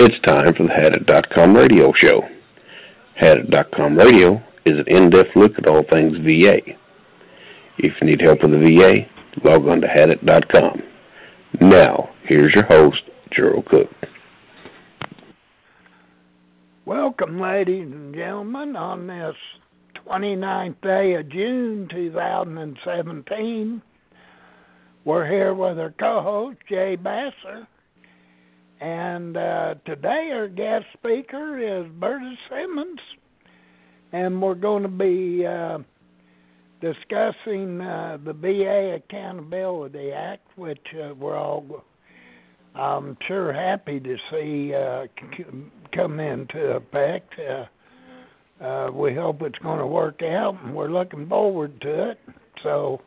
It's time for the Hadit.com radio show. Hadit.com radio is an in-depth look at all things VA. If you need help with the VA, log on to Hadit.com. Now, here's your host, Gerald Cook. Welcome, ladies and gentlemen, on this 29th day of June 2017. We're here with our co host, Jay Basser. And uh, today our guest speaker is Berta Simmons. And we're going to be uh, discussing uh, the VA Accountability Act, which uh, we're all, I'm sure, happy to see uh, come into effect. Uh, we hope it's going to work out, and we're looking forward to it. So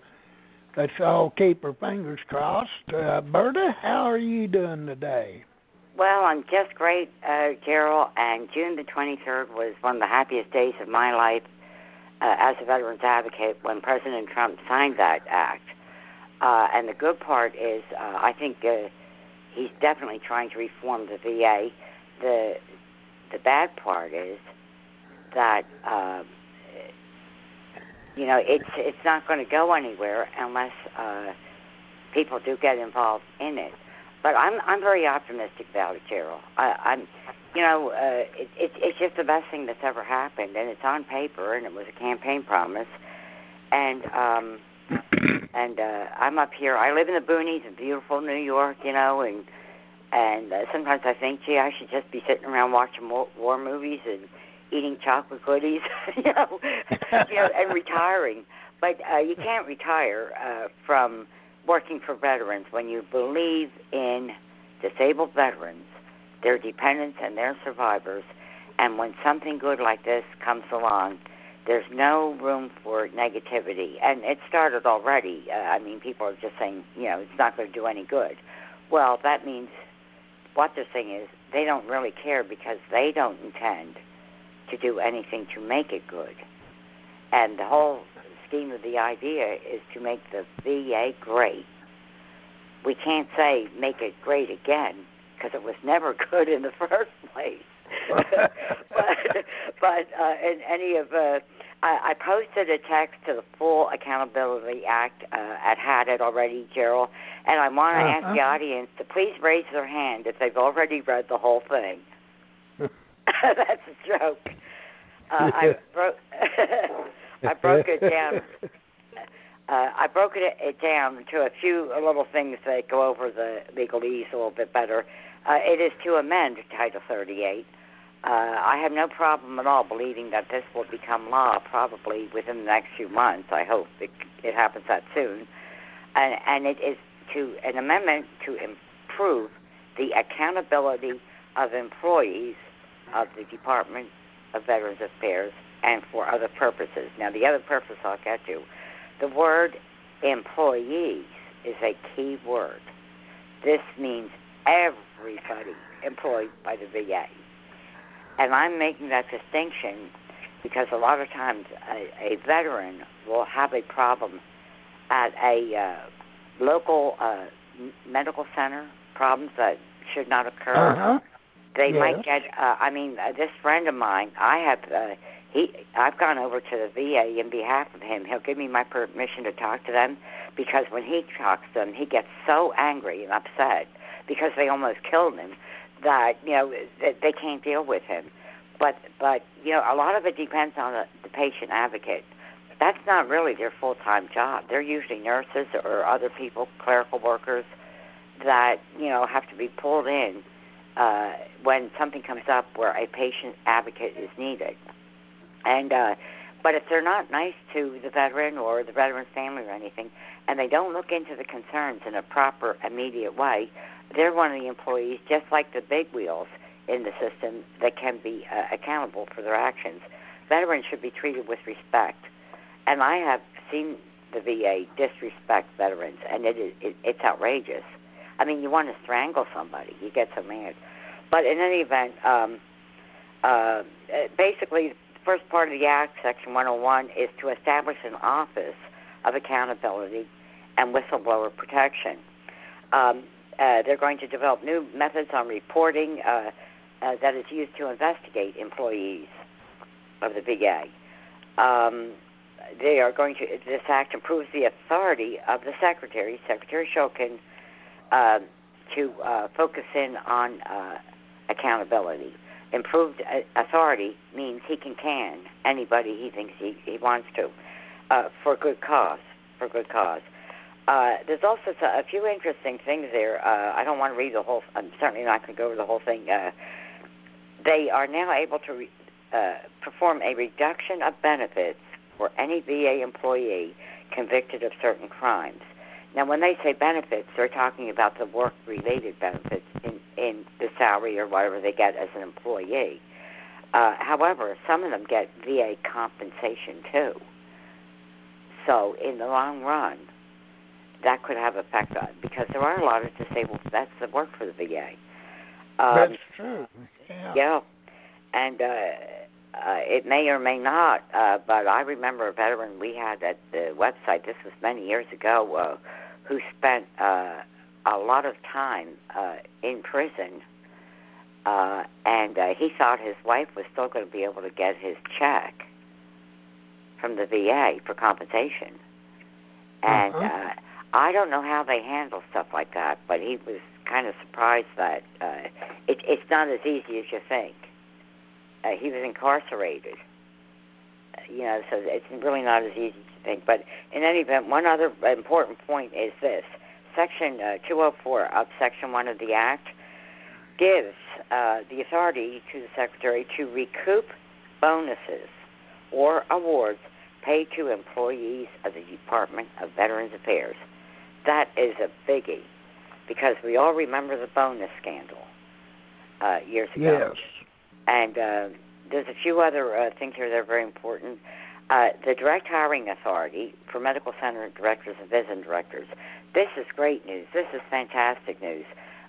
let's all keep our fingers crossed. Berta, how are you doing today? Well, I'm just great, uh, Gerald, and June the 23rd was one of the happiest days of my life uh, as a veterans advocate when President Trump signed that act. Uh, and the good part is, uh, I think uh, he's definitely trying to reform the VA. The the bad part is that uh, you know it's it's not going to go anywhere unless uh, people do get involved in it. But I'm I'm very optimistic about it, Gerald. I, I'm, you know, uh, it, it, it's just the best thing that's ever happened, and it's on paper, and it was a campaign promise, and um, and uh, I'm up here. I live in the boonies of beautiful New York, you know, and and uh, sometimes I think, gee, I should just be sitting around watching war, war movies and eating chocolate goodies, you know, you know, and retiring. But uh, you can't retire uh, from working for veterans when you believe in disabled veterans, their dependents, and their survivors. And when something good like this comes along, there's no room for negativity. And it started already. Uh, I mean, people are just saying, you know, it's not going to do any good. Well, that means what they're saying is they don't really care because they don't intend to do anything to make it good. And the whole scheme of the idea is to make the VA great. We can't say make it great again because it was never good in the first place. but but uh, in any of uh, I, I posted a text to the full Accountability Act uh, at Hadit already, Gerald, and I want to uh-huh. ask the audience to please raise their hand if they've already read the whole thing. That's a joke. Uh, I broke I broke it down. Uh, I broke it, it down to a few little things that go over the legalese a little bit better. Uh, it is to amend Title 38. Uh, I have no problem at all believing that this will become law probably within the next few months. I hope it, it happens that soon. And, and it is to an amendment to improve the accountability of employees of the Department of Veterans Affairs and for other purposes. Now, the other purpose I'll get to. The word employees is a key word. This means everybody employed by the VA. And I'm making that distinction because a lot of times a, a veteran will have a problem at a uh, local uh, medical center, problems that should not occur. Uh-huh. They Yes. might get. Uh, I mean, uh, this friend of mine, I have. Uh, he, I've gone over to the VA in behalf of him. He'll give me my permission to talk to them because when he talks to them, he gets so angry and upset because they almost killed him that you know they can't deal with him. But but you know a lot of it depends on the, the patient advocate. That's not really their full time job. They're usually nurses or other people, clerical workers, that you know have to be pulled in uh, when something comes up where a patient advocate is needed. And uh, but if they're not nice to the veteran or the veteran's family or anything, and they don't look into the concerns in a proper, immediate way, they're one of the employees, just like the big wheels in the system, that can be uh, accountable for their actions. Veterans should be treated with respect, and I have seen the VA disrespect veterans, and it is it, it's outrageous. I mean, you want to strangle somebody, you get so mad. But in any event, um, uh, basically, first part of the Act, Section 101, is to establish an office of accountability and whistleblower protection. Um, uh, they're going to develop new methods on reporting uh, uh, that is used to investigate employees of the VA. Um, they are going to. This act improves the authority of the secretary, Secretary Shulkin, uh, to uh, focus in on uh, accountability. Improved uh, authority means he can can anybody he thinks he, he wants to, uh, for good cause. For good cause. Uh, there's also a few interesting things there. Uh, I don't want to read the whole. I'm certainly not going to go over the whole thing. Uh, they are now able to re, uh, perform a reduction of benefits for any VA employee convicted of certain crimes. Now, when they say benefits, they're talking about the work-related benefits in, in the salary or whatever they get as an employee. Uh, however, some of them get VA compensation too. So, in the long run, that could have effect on because there are a lot of disabled vets that work for the VA. Um, That's true. Yeah. Yeah, and uh, uh, it may or may not. Uh, but I remember a veteran we had at the website. This was many years ago. Uh, who spent uh, a lot of time uh, in prison, uh, and uh, he thought his wife was still going to be able to get his check from the VA for compensation, and uh-huh. uh, I don't know how they handle stuff like that, but he was kind of surprised that uh, it, it's not as easy as you think. Uh, he was incarcerated, uh, you know, so it's really not as easy to think. But in any event, one other important point is this: Section uh, 204 of Section 1 of the Act gives uh, the authority to the Secretary to recoup bonuses or awards paid to employees of the Department of Veterans Affairs. That is a biggie because we all remember the bonus scandal uh, years ago. Yes. And uh, there's a few other uh, things here that are very important. Uh, the direct hiring authority for medical center directors and visit directors. This is great news. This is fantastic news.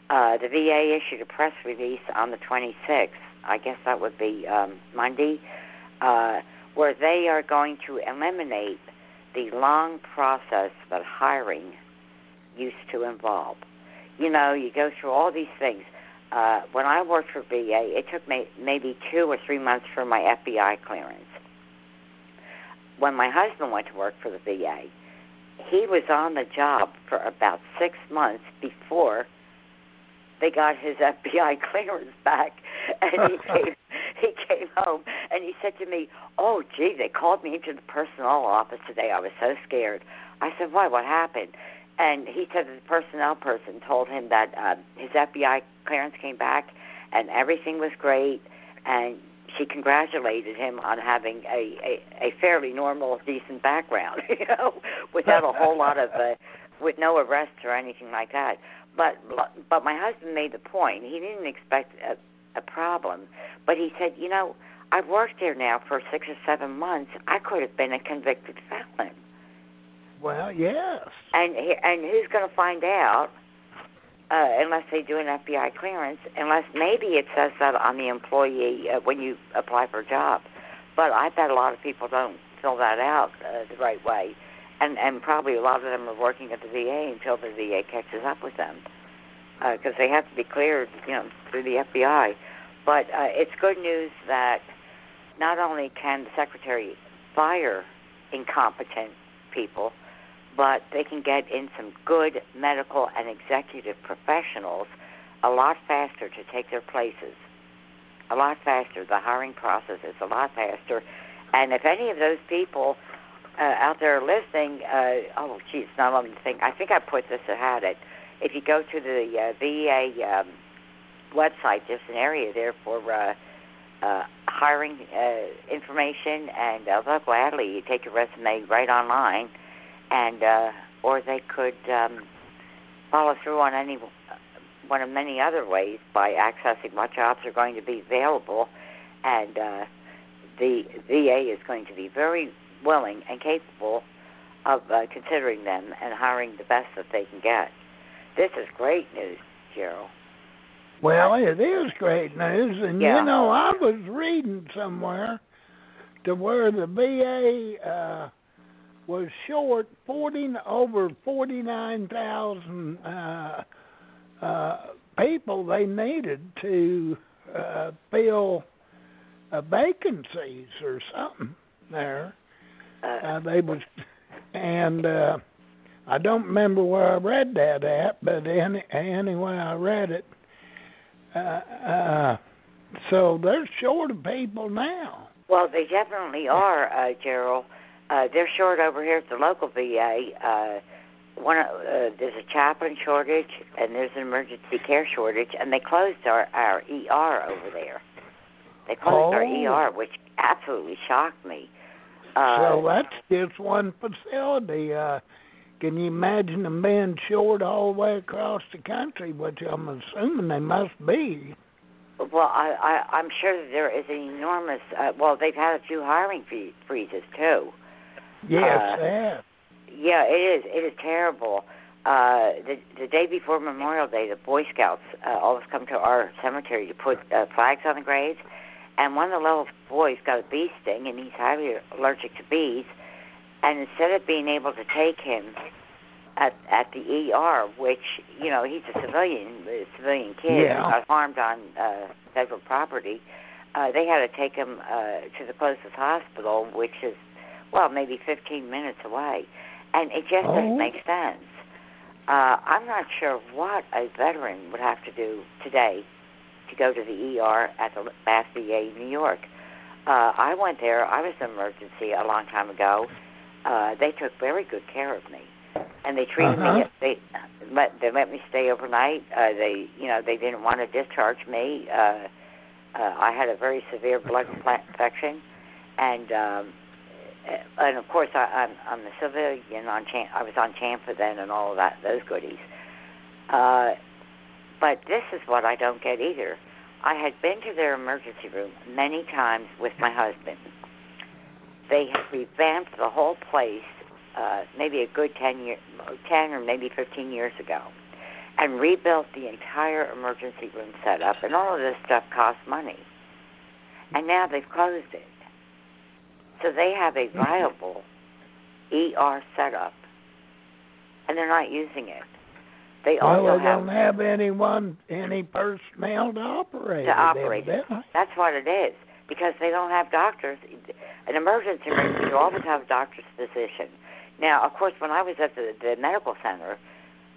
Uh, the VA issued a press release on the 26th. I guess that would be um, Monday, uh, where they are going to eliminate the long process that hiring used to involve. You know, you go through all these things. Uh, when I worked for VA, it took me maybe two or three months for my FBI clearance. When my husband went to work for the VA, he was on the job for about six months before they got his FBI clearance back, and he came he came home and he said to me, "Oh, gee, they called me into the personnel office today. I was so scared." I said, "Why? What happened?" And he said that the personnel person told him that uh, his FBI clearance came back and everything was great, and she congratulated him on having a a, a fairly normal, decent background, you know, without a whole lot of uh, with no arrests or anything like that. But but my husband made the point. He didn't expect a, a problem, but he said, you know, I've worked there now for six or seven months. I could have been a convicted felon. Well, yes. And he, and who's going to find out uh, unless they do an FBI clearance? Unless maybe it says that on the employee uh, when you apply for a job. But I bet a lot of people don't fill that out uh, the right way, and and probably a lot of them are working at the VA until the VA catches up with them because uh, they have to be cleared, you know, through the FBI. But uh, it's good news that not only can the secretary fire incompetent people, but they can get in some good medical and executive professionals a lot faster to take their places. A lot faster. The hiring process is a lot faster. And if any of those people uh, out there listening, uh, oh, geez, not let me to think. I think I put this, I had it. If you go to the uh, VA um, website, there's an area there for uh, uh, hiring uh, information, and uh, they'll gladly you take your resume right online and uh, or they could um, follow through on any one of many other ways by accessing what jobs are going to be available, and uh, the VA is going to be very willing and capable of uh, considering them and hiring the best that they can get. This is great news, Gerald. Well, it is great news, and yeah. you know, I was reading somewhere to where the VA uh, was short forty over forty nine thousand uh, uh, people they needed to uh, fill uh, vacancies or something there. Uh, Uh, they was, and uh, I don't remember where I read that at, but any, anyway, I read it. Uh, uh, so they're short of people now. well, they definitely are, uh, Gerald. Uh, they're short over here at the local VA. Uh, one, uh, there's a chaplain shortage, and there's an emergency care shortage, and they closed our our ER over there. They closed our Oh. ER, which absolutely shocked me. Uh, so that's just one facility. Uh, can you imagine them being short all the way across the country, which I'm assuming they must be? Well, I, I I'm sure that there is an enormous. Uh, well, they've had a few hiring free, freezes too. Yes, Uh. Yeah, it is. It is terrible. Uh, the the day before Memorial Day, the Boy Scouts uh, always come to our cemetery to put uh, flags on the graves, and one of the little boys got a bee sting, and he's highly allergic to bees. And instead of being able to take him at at the ER, which you know he's a civilian, a civilian kid, Yeah. got harmed on uh, federal property, uh, they had to take him uh, to the closest hospital, which is well maybe 15 minutes away, and it just Oh. doesn't make sense. Uh, I'm not sure what a veteran would have to do today to go to the ER at the Bath VA in New York. Uh, I went there. I was in emergency a long time ago. Uh, they took very good care of me, and they treated Uh-huh. me. They let they let me stay overnight. Uh, they you know they didn't want to discharge me. Uh, uh, I had a very severe blood infection, and um, and of course I, I'm I'm a civilian on Cham- I was on CHAMPVA then and all of that those goodies. Uh, but this is what I don't get either. I had been to their emergency room many times with my husband. They had revamped the whole place, uh, maybe a good ten year, ten or maybe fifteen years ago, and rebuilt the entire emergency room setup. And all of this stuff cost money. And now they've closed it. So they have a viable ER setup, and they're not using it. They Well, also they have don't have anyone, any personnel to operate To operate it. That's what it is because they don't have doctors. An emergency room, you always have a doctor's physician. Now, of course, when I was at the, the medical center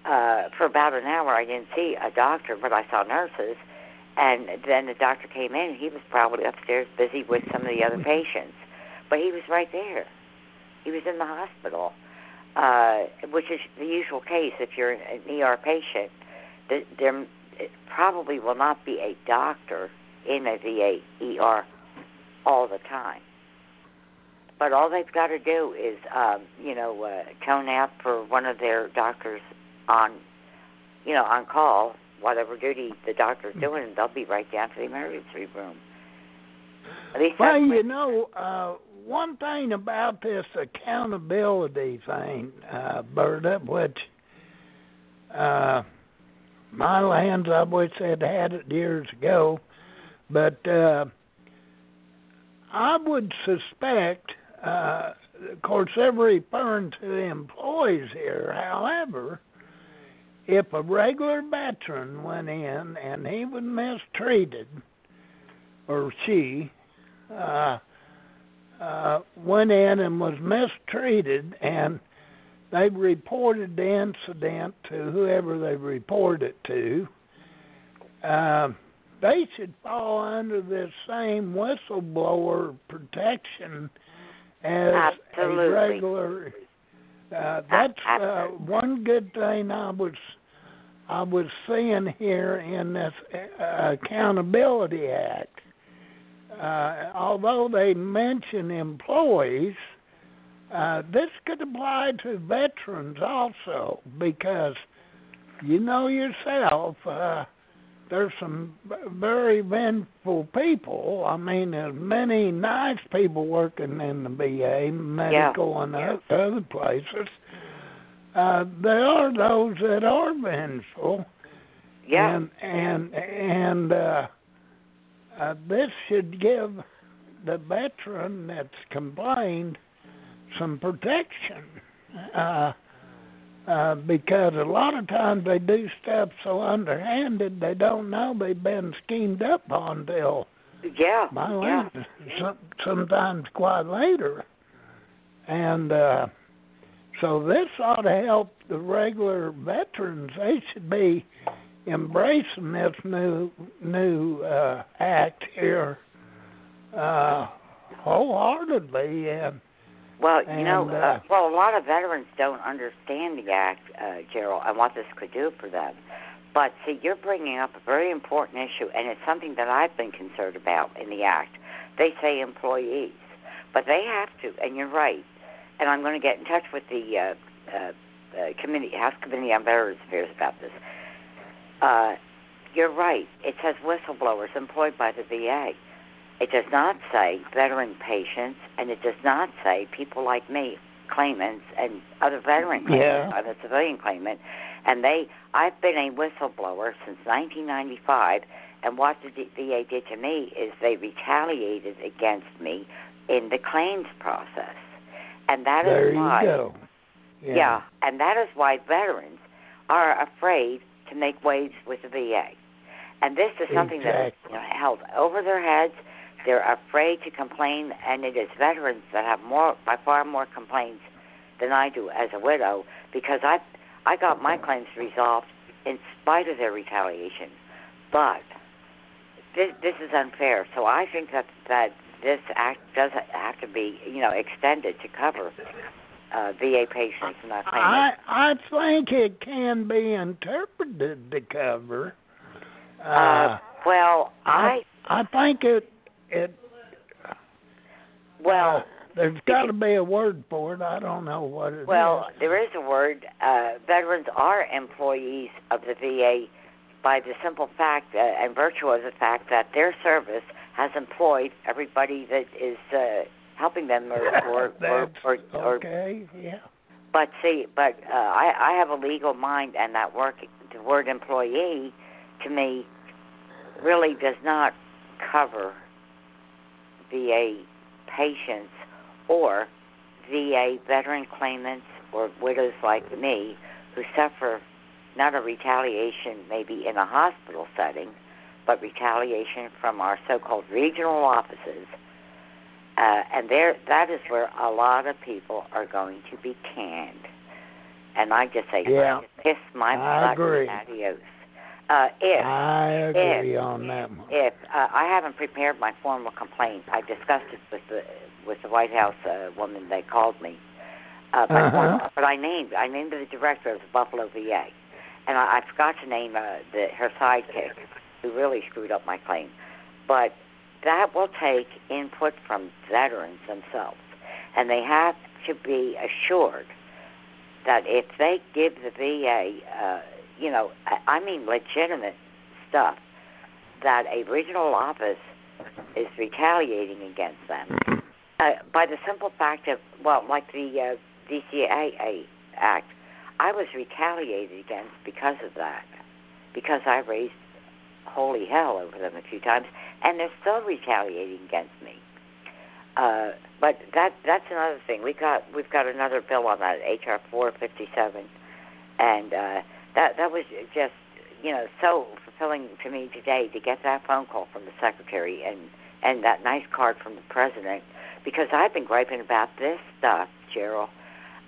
uh, for about an hour, I didn't see a doctor, but I saw nurses. And then the doctor came in. He was probably upstairs busy with some of the other patients, but he was right there. He was in the hospital, uh, which is the usual case if you're an ER patient. There, probably will not be a doctor in a VA ER all the time. But all they've got to do is, um, you know, uh, tone out for one of their doctors on, you know, on call, whatever duty the doctor's doing, and they'll be right down to the emergency room. At least Well, you know, uh, one thing about this accountability thing, uh, Berta, which uh, my lands, I wish they'd had it years ago, but uh, I would suspect, uh, of course, they're referring to the employees here. However, if a regular veteran went in and he was mistreated, or she, uh, uh, went in and was mistreated, and they reported the incident to whoever they reported it to. Uh, they should fall under this same whistleblower protection as Absolutely. a regular. Uh, that's uh, one good thing I was I was seeing here in this uh, Accountability Act uh, although they mention employees, uh, this could apply to veterans also because you know yourself, uh, there's some very vengeful people. I mean, there's many nice people working in the VA, medical and yeah. other places. Uh, there are those that are vengeful, yeah. and and and uh, uh, this should give the veteran that's complained some protection. Uh, uh, because a lot of times they do stuff so underhanded they don't know they've been schemed up on till Yeah. my yeah. land some, sometimes quite later. And uh so this ought to help the regular veterans. They should be embracing this new new uh act here uh wholeheartedly and Well, you know, uh, uh, well, a lot of veterans don't understand the act, uh, Gerald, and what this could do for them. But see, you're bringing up a very important issue, and it's something that I've been concerned about in the act. They say employees, but they have to, and you're right. And I'm going to get in touch with the uh, uh, uh, committee, House Committee on Veterans Affairs about this. Uh, you're right. It says whistleblowers employed by the VA. It does not say veteran patients, and it does not say people like me, claimants, and other veteran claimants, Yeah. other civilian claimant. And they, I've been a whistleblower since 1995, and what the VA did to me is they retaliated against me in the claims process, and that is there you why. go. Yeah. and that is why veterans are afraid to make waves with the VA. And this is something that is Exactly. you know, held over their heads. They're afraid to complain, and it is veterans that have more, by far more complaints than I do as a widow, because I, I got my claims resolved in spite of their retaliation. But this, this is unfair. So I think that that this act does have to be, you know, extended to cover uh, VA patients and I claimants. I think it can be interpreted to cover. Uh, Uh, well, I I think it it well. uh, there's got to be a word for it. I don't know what it is. Well, there is a word. Uh, veterans are employees of the VA by the simple fact uh, and virtue of the fact that their service has employed everybody that is uh, helping them or or or, or, or okay. Yeah. But see, but uh, I I have a legal mind, and that work the word employee to me really does not cover VA patients or VA veteran claimants or widows like me who suffer not a retaliation maybe in a hospital setting, but retaliation from our so-called regional offices. Uh, and there, that is where a lot of people are going to be canned. And I just say, Yeah. kiss my I agree. adios. Uh, if I agree on that one. if uh, I haven't prepared my formal complaint, I discussed it with the with the White House uh, woman. They called me, uh, my Uh-huh. formal- but I named I named the director of the Buffalo VA, and I, I forgot to name uh, the her sidekick, who really screwed up my claim. But that will take input from veterans themselves, and they have to be assured that if they give the VA, uh, you know, I, mean legitimate stuff, that a regional office is retaliating against them. Uh, by the simple fact of, well, like the uh, DCAA Act, I was retaliated against because of that, because I raised holy hell over them a few times, and they're still retaliating against me. Uh, but that that's another thing. We got we've got another bill on that HR four fifty seven, and uh, that that was just you know so fulfilling to me today to get that phone call from the secretary and and that nice card from the president because I've been griping about this stuff, Gerald.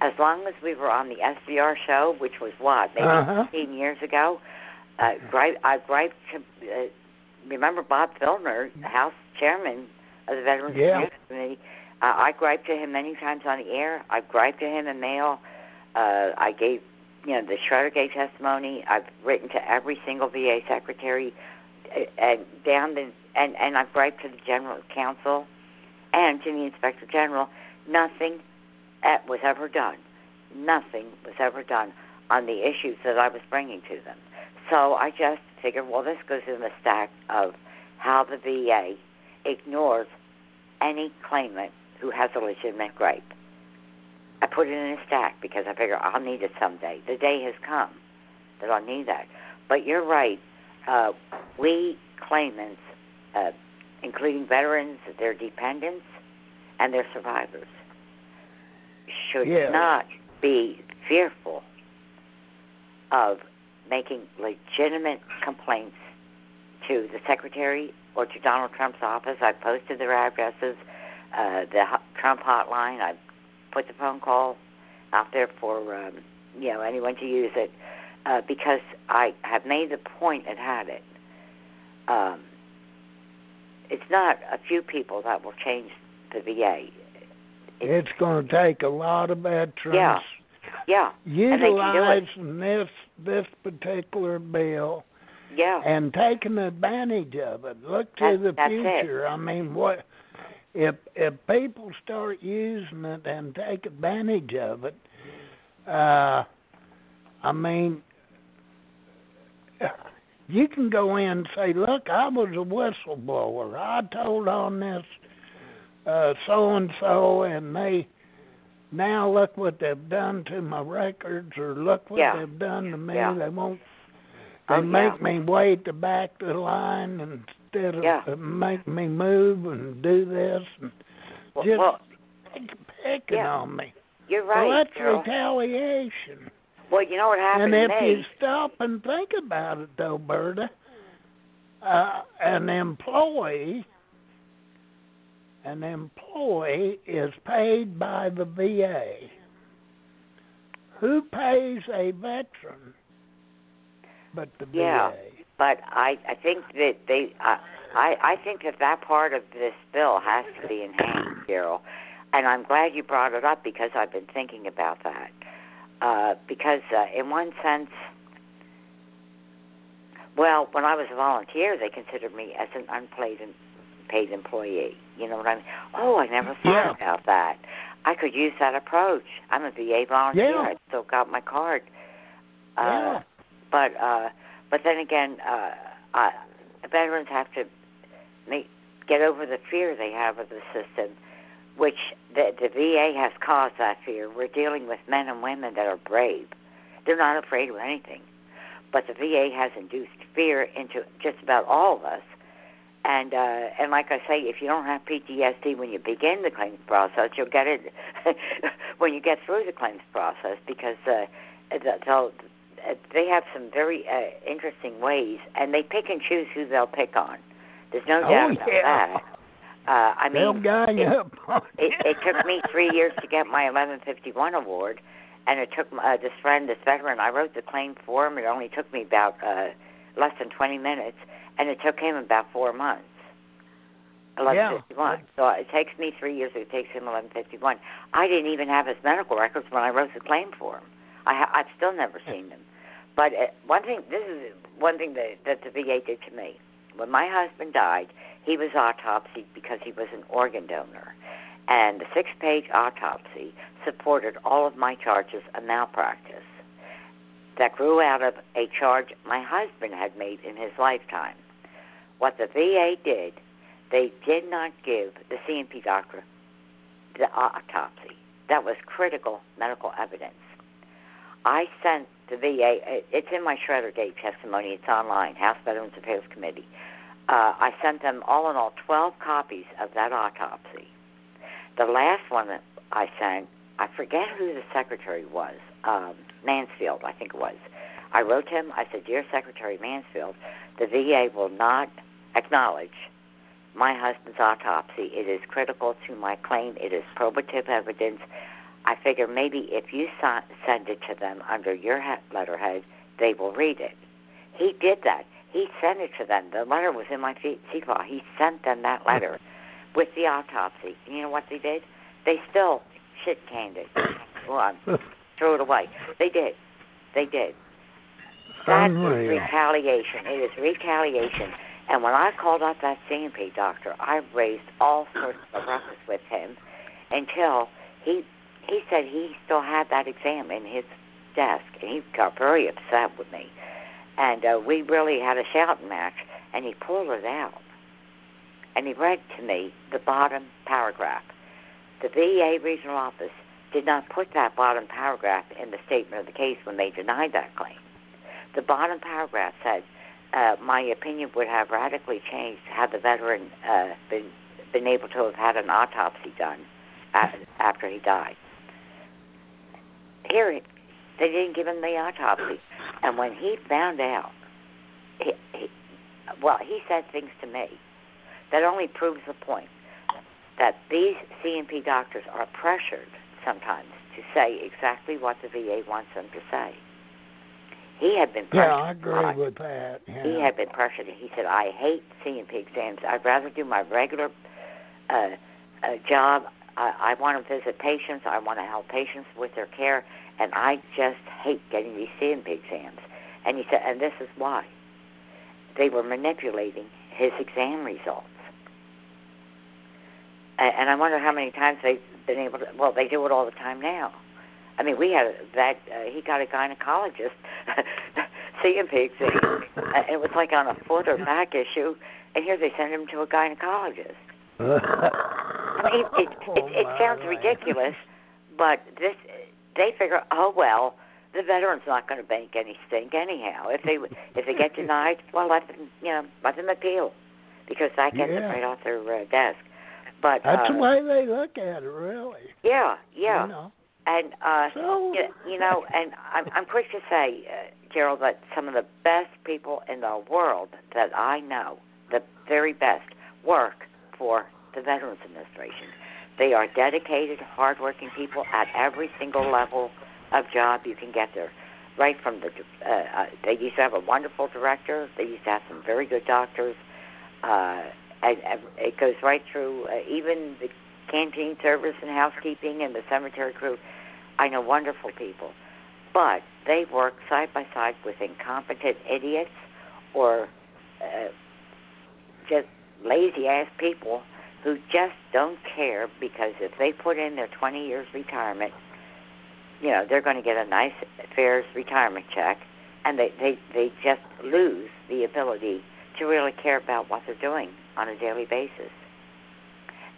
As long as we were on the SVR show, which was what maybe Uh-huh. 15 years ago, uh, gripe I griped to uh, remember Bob Filner, House Chairman of the Veterans Yeah. Affairs Committee. Uh, I griped to him many times on the air. I've griped to him in mail. Uh, I gave, you know, the Schroeder gave testimony. I've written to every single VA secretary, uh, and down the and and I've griped to the General Counsel and to the Inspector General. Nothing uh, was ever done. Nothing was ever done on the issues that I was bringing to them. So I just figured, well, this goes in the stack of how the VA ignores any claimant who has a legitimate gripe. I put it in a stack because I figure I'll need it someday. The day has come that I'll need that. But you're right. Uh, we claimants, uh, including veterans, their dependents, and their survivors, should Yeah. not be fearful of making legitimate complaints to the secretary or to Donald Trump's office. I've posted their addresses, uh, the Trump hotline. I put the phone call out there for um, you know anyone to use it uh, because I have made the point and had it. Um, it's not a few people that will change the VA. It's, it's going to take a lot of veterans. Yeah. Yeah. Utilizing this this particular bill. Yeah. And taking advantage of it. Look to that's, the future. I mean, what if if people start using it and take advantage of it? Uh, I mean, you can go in and say, "Look, I was a whistleblower. I told on this so and so, and they now look what they've done to my records, or look what yeah. they've done to me. Yeah. They won't. They oh, make yeah. me wait to back the line instead of yeah. make me move and do this and well, just well, picking yeah. on me. You're right. Well, that's girl. retaliation. Well, you know what happened and if you stop and think about it, though, Berta, uh, an employee, an employee is paid by the VA. Who pays a veteran? But the yeah, VA. but I I think that they I I I think that that part of this bill has to be enhanced, Carol. And I'm glad you brought it up because I've been thinking about that. Uh, because uh, in one sense, well, when I was a volunteer, they considered me as an unpaid paid employee. You know what I mean? Oh, I never thought Yeah. about that. I could use that approach. I'm a VA volunteer. Yeah. I still got my card. Uh, Yeah. But uh, but then again, uh, uh, veterans have to make get over the fear they have of the system, which the, the VA has caused that fear. We're dealing with men and women that are brave. They're not afraid of anything, but the VA has induced fear into just about all of us. And uh, and like I say, if you don't have PTSD when you begin the claims process, you'll get it when you get through the claims process because uh, they'll, they have some very uh, interesting ways, and they pick and choose who they'll pick on. There's no Oh, doubt about yeah. that. Uh, I They'll mean, it, it, it took me three years to get my 1151 award, and it took uh, this friend, this veteran. I wrote the claim for him. It only took me about uh, less than 20 minutes, and it took him about four months. 1151. So it takes me three years. It takes him 1151. I didn't even have his medical records when I wrote the claim for him. I ha- I've still never seen them. But uh, one thing, this is one thing that, that the VA did to me. When my husband died, he was autopsied because he was an organ donor. And the six page autopsy supported all of my charges of malpractice that grew out of a charge my husband had made in his lifetime. What the VA did, they did not give the C&P doctor the autopsy. That was critical medical evidence. I sent the VA, it's in my Shredder Day testimony, it's online, House Veterans Affairs Committee. Uh, I sent them all in all 12 copies of that autopsy. The last one that I sent, I forget who the secretary was, um, Mansfield, I think it was. I wrote to him, I said, Dear Secretary Mansfield, the VA will not acknowledge my husband's autopsy. It is critical to my claim, it is probative evidence. I figure maybe if you send it to them under your letterhead, they will read it. He did that. He sent it to them. The letter was in my file. He sent them that letter with the autopsy. And you know what they did? They still shit canned it. Well, threw it away. They did. They did. That Unreal. is retaliation. It is retaliation. And when I called up that C&P doctor, I raised all sorts of ruckus with him until he he said he still had that exam in his desk, and he got very upset with me. And uh, we really had a shouting match, and he pulled it out. And he read to me the bottom paragraph. The VA regional office did not put that bottom paragraph in the statement of the case when they denied that claim. The bottom paragraph said, uh, my opinion would have radically changed had the veteran uh, been been able to have had an autopsy done after he died. Here, they didn't give him the autopsy. And when he found out, he, he, well, he said things to me that only proves the point that these C&P doctors are pressured sometimes to say exactly what the VA wants them to say. He had been pressured. Yeah, I agree with that. Yeah. He had been pressured. He said, "I hate C&P exams. I'd rather do my regular uh, uh, job. I, I want to visit patients. I want to help patients with their care, and I just hate getting these C&P exams." And he said, "And this is why they were manipulating his exam results." And I wonder how many times they've been able to. Well, they do it all the time now. I mean, we had that. Uh, he got a gynecologist C&P. Uh, it was like on a foot or back issue, and here they send him to a gynecologist. I mean, it it, it, it sounds ridiculous, but this they figure, oh well, the veteran's not going to bank any stink anyhow. If they if they get denied, well, let them you know let them appeal, because that gets Yeah. it right off their uh, desk. But That's uh, the way they look at it, really. yeah, yeah, You know. And uh, So you, you know, and I'm I'm quick to say, uh, Gerald, that some of the best people in the world that I know, the very best, work for the Veterans Administration. They are dedicated, hardworking people at every single level of job you can get there. Right from the, uh, uh, they used to have a wonderful director. They used to have some very good doctors. Uh, and, and it goes right through uh, even the canteen service and housekeeping and the cemetery crew. I know wonderful people, but they work side by side with incompetent idiots or uh, just lazy ass people who just don't care because if they put in their 20 years retirement, you know they're going to get a nice fair retirement check, and they they they just lose the ability to really care about what they're doing on a daily basis.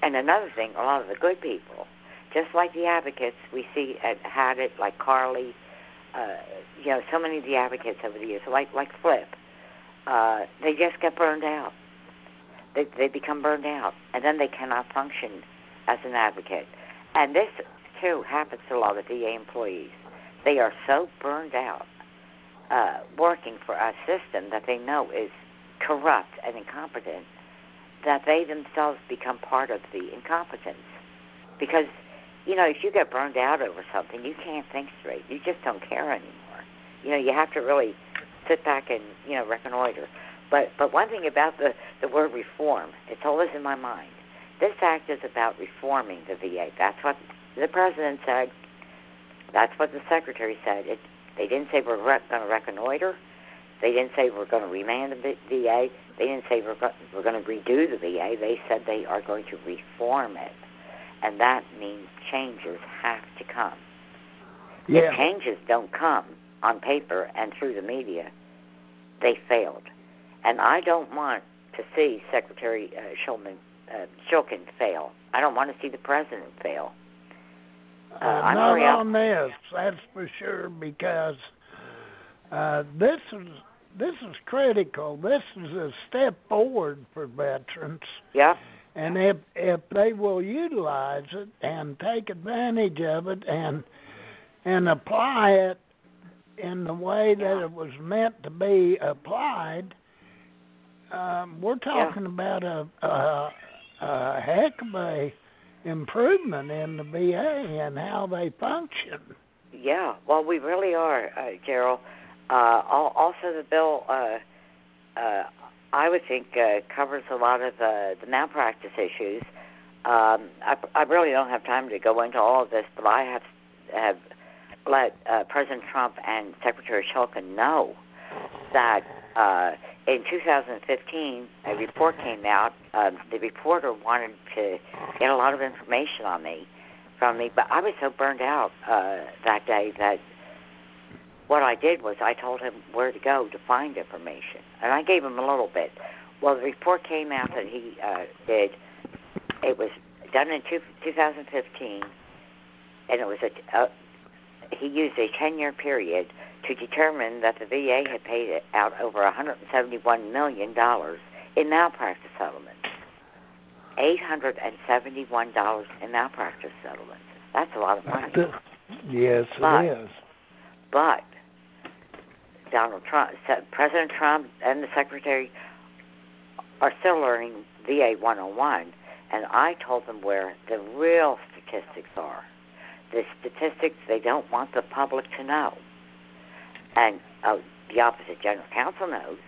And another thing, a lot of the good people, just like the advocates we see at Hadit, like Carly, uh, you know, so many of the advocates over the years, like like Flip, uh, they just get burned out. They they become burned out, and then they cannot function as an advocate. And this too happens to a lot of VA employees. They are so burned out uh, working for a system that they know is corrupt and incompetent that they themselves become part of the incompetence. Because, you know, if you get burned out over something, you can't think straight. You just don't care anymore. You know, you have to really sit back and, you know, reconnoiter. But but one thing about the, the word reform, it's always in my mind. This act is about reforming the VA. That's what the president said. That's what the secretary said. It, they didn't say we're re- going to reconnoiter. They didn't say we're going to remand the VA. They didn't say we're, go- we're going to redo the VA. They said they are going to reform it. And that means changes have to come. Yeah. If changes don't come on paper and through the media, they failed. And I don't want to see Secretary uh, Shulman, uh, Shulkin fail. I don't want to see the president fail. Uh, I'm not on this, that's for sure, because uh, this is this is critical. This is a step forward for veterans, Yeah, and if if they will utilize it and take advantage of it and and apply it in the way that Yeah. it was meant to be applied, um, we're talking about a, a a heck of a improvement in the VA and how they function. yeah. Well, we really are, uh, Gerald. Uh, also, the bill, uh, uh, I would think, uh, covers a lot of uh, the malpractice issues. Um, I, I really don't have time to go into all of this, but I have have let uh, President Trump and Secretary Shulkin know that uh, in 2015 a report came out. Um, the reporter wanted to get a lot of information on me from me, but I was so burned out uh, that day that what I did was I told him where to go to find information, and I gave him a little bit. Well, the report came out that he uh, did. It was done in two, 2015, and it was a. Uh, he used a 10-year period to determine that the VA had paid out over 171 million dollars in malpractice settlements. 871 dollars in malpractice settlements. That's a lot of money. Yes, But- it is. But Donald Trump, President Trump, and the Secretary are still learning VA 101, and I told them where the real statistics are. The statistics they don't want the public to know, and uh, the of General Counsel knows,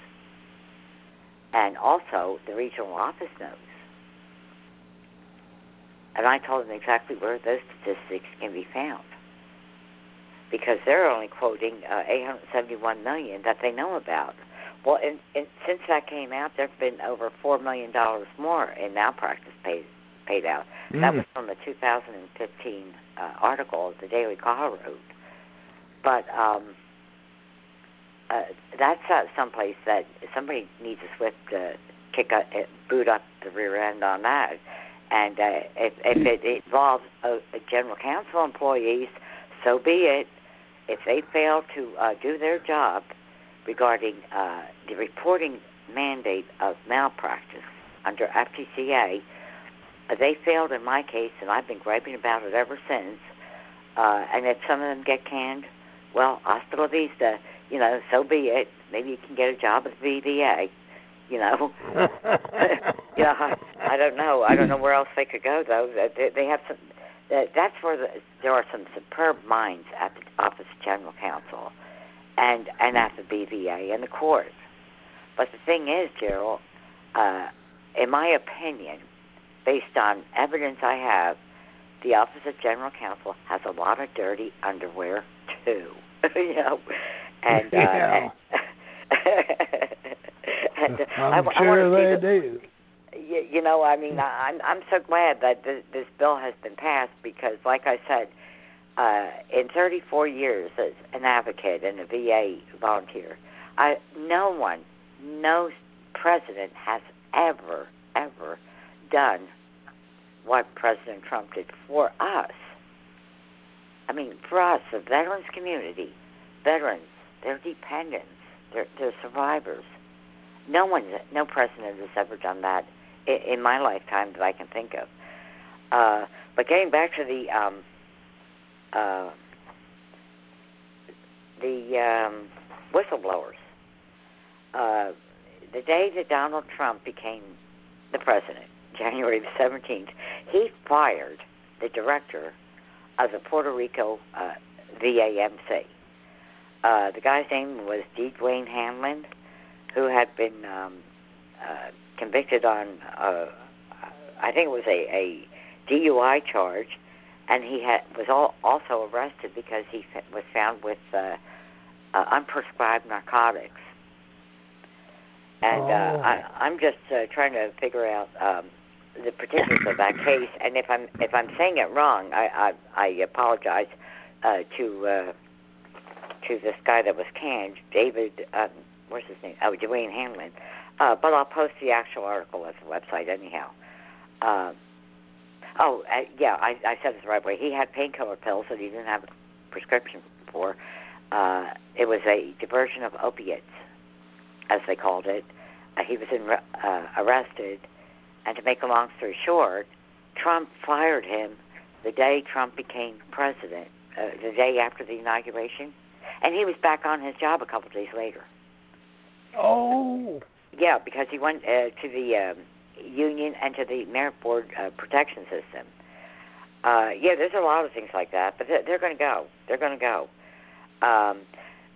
and also the regional office knows. And I told them exactly where those statistics can be found because they're only quoting uh, 871 million that they know about. Well, and, and since that came out, there's been over four million dollars more in malpractice paid paid out. Mm. That was from a 2015 uh, article the Daily Caller wrote. But um, uh, that's uh, someplace that somebody needs a swift uh, kick a, uh, boot up the rear end on that. And uh, if, if it involves a, a general counsel employees, so be it if they fail to uh, do their job regarding uh, the reporting mandate of malpractice under FTCA, uh, they failed in my case, and I've been griping about it ever since. Uh, and if some of them get canned, well, hasta la vista, you know, so be it. Maybe you can get a job at the VBA, you know. yeah, I, I don't know. I don't know where else they could go though. They, they have some that that's where the, there are some superb minds at the Office of General Counsel, and and at the BVA and the courts. But the thing is, Gerald, uh, in my opinion, based on evidence I have, the Office of General Counsel has a lot of dirty underwear too. you know, and uh, yeah. and, and I'm I, sure I they do you, you know, I mean, I'm I'm so glad that this, this bill has been passed because, like I said, uh, in 34 years as an advocate and a VA volunteer, I no one, no president has ever ever done what President Trump did for us. I mean, for us, the veterans community, veterans, their dependents, their, their survivors. No one, no president has ever done that in my lifetime that I can think of. Uh, but getting back to the um, uh, the um, whistleblowers, uh, the day that Donald Trump became the president, January the seventeenth, he fired the director of the Puerto Rico uh, VAMC. Uh, the guy's name was D. Dwayne Hanlon, who had been um, uh, convicted on, uh, I think it was a, a DUI charge, and he had was all, also arrested because he was found with uh, uh, unprescribed narcotics. And oh. uh, I, I'm just uh, trying to figure out um, the particulars of that case. And if I'm if I'm saying it wrong, I I, I apologize uh, to uh, to this guy that was canned, David. Um, what's his name? Oh, Dwayne Hanlon. Uh, but I'll post the actual article at the website anyhow. Uh, oh, uh, yeah, I, I said it the right way. He had painkiller pills that he didn't have a prescription for. Uh, it was a diversion of opiates, as they called it. Uh, he was in, uh, arrested, and to make a long story short, Trump fired him the day Trump became president, uh, the day after the inauguration, and he was back on his job a couple days later. Oh. Yeah, because he went uh, to the um, union and to the merit board uh, protection system. Uh, yeah, there's a lot of things like that, but they're, they're going to go. They're going to go. Um,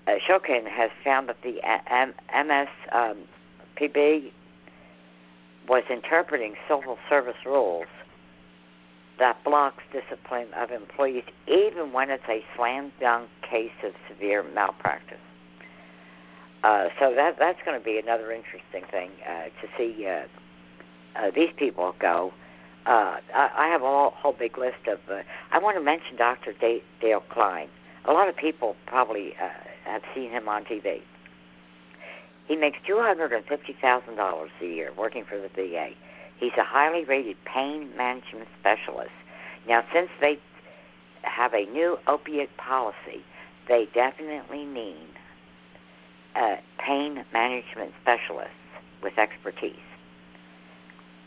uh, Shulkin has found that the M- MSPB um, was interpreting civil service rules that blocks discipline of employees even when it's a slam dunk case of severe malpractice. Uh, so that that's going to be another interesting thing uh, to see uh, uh, these people go. Uh, I, I have a whole, whole big list of. Uh, I want to mention Dr. D- Dale Klein. A lot of people probably uh, have seen him on TV. He makes two hundred and fifty thousand dollars a year working for the VA. He's a highly rated pain management specialist. Now, since they have a new opiate policy, they definitely need uh, pain management specialists with expertise.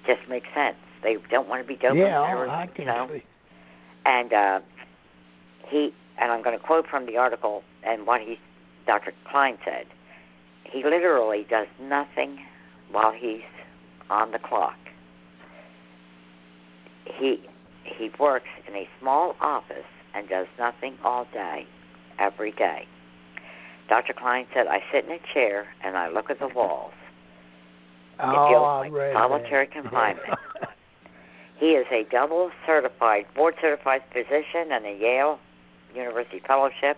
Just makes sense. They don't want to be doping yeah, or, I can you know. see. And uh, he and I'm going to quote from the article and what he, Dr. Klein said. he literally does nothing while he's on the clock. He he works in a small office and does nothing all day, every day. Dr. Klein said, I sit in a chair and I look at the walls. Oh, it ah, feels like read solitary that. confinement. He is a double certified, board certified physician and a Yale University fellowship,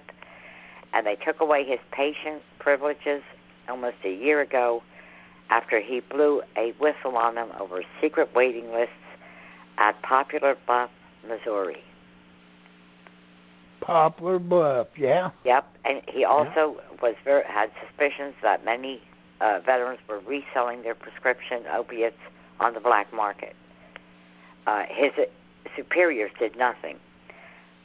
and they took away his patient privileges almost a year ago after he blew a whistle on them over secret waiting lists at Poplar Bluff, Missouri. Poplar Bluff, yeah. Yep, and he also was very, had suspicions that many uh, veterans were reselling their prescription opiates on the black market. Uh, his superiors did nothing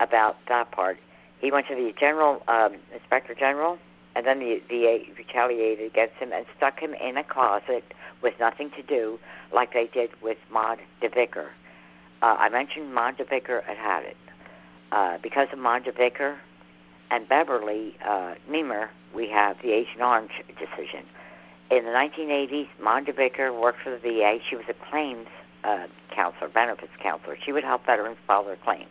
about that part. He went to the general um, inspector general, and then the VA retaliated against him and stuck him in a closet with nothing to do, like they did with Maude DeVictor. Uh, I mentioned Maude DeVictor had had it. Uh, because of Maude DeVictor and Beverly uh, Niemer, we have the Agent Orange decision. In the 1980s, Maude DeVictor worked for the VA. She was a claims uh, counselor, benefits counselor. She would help veterans file their claims.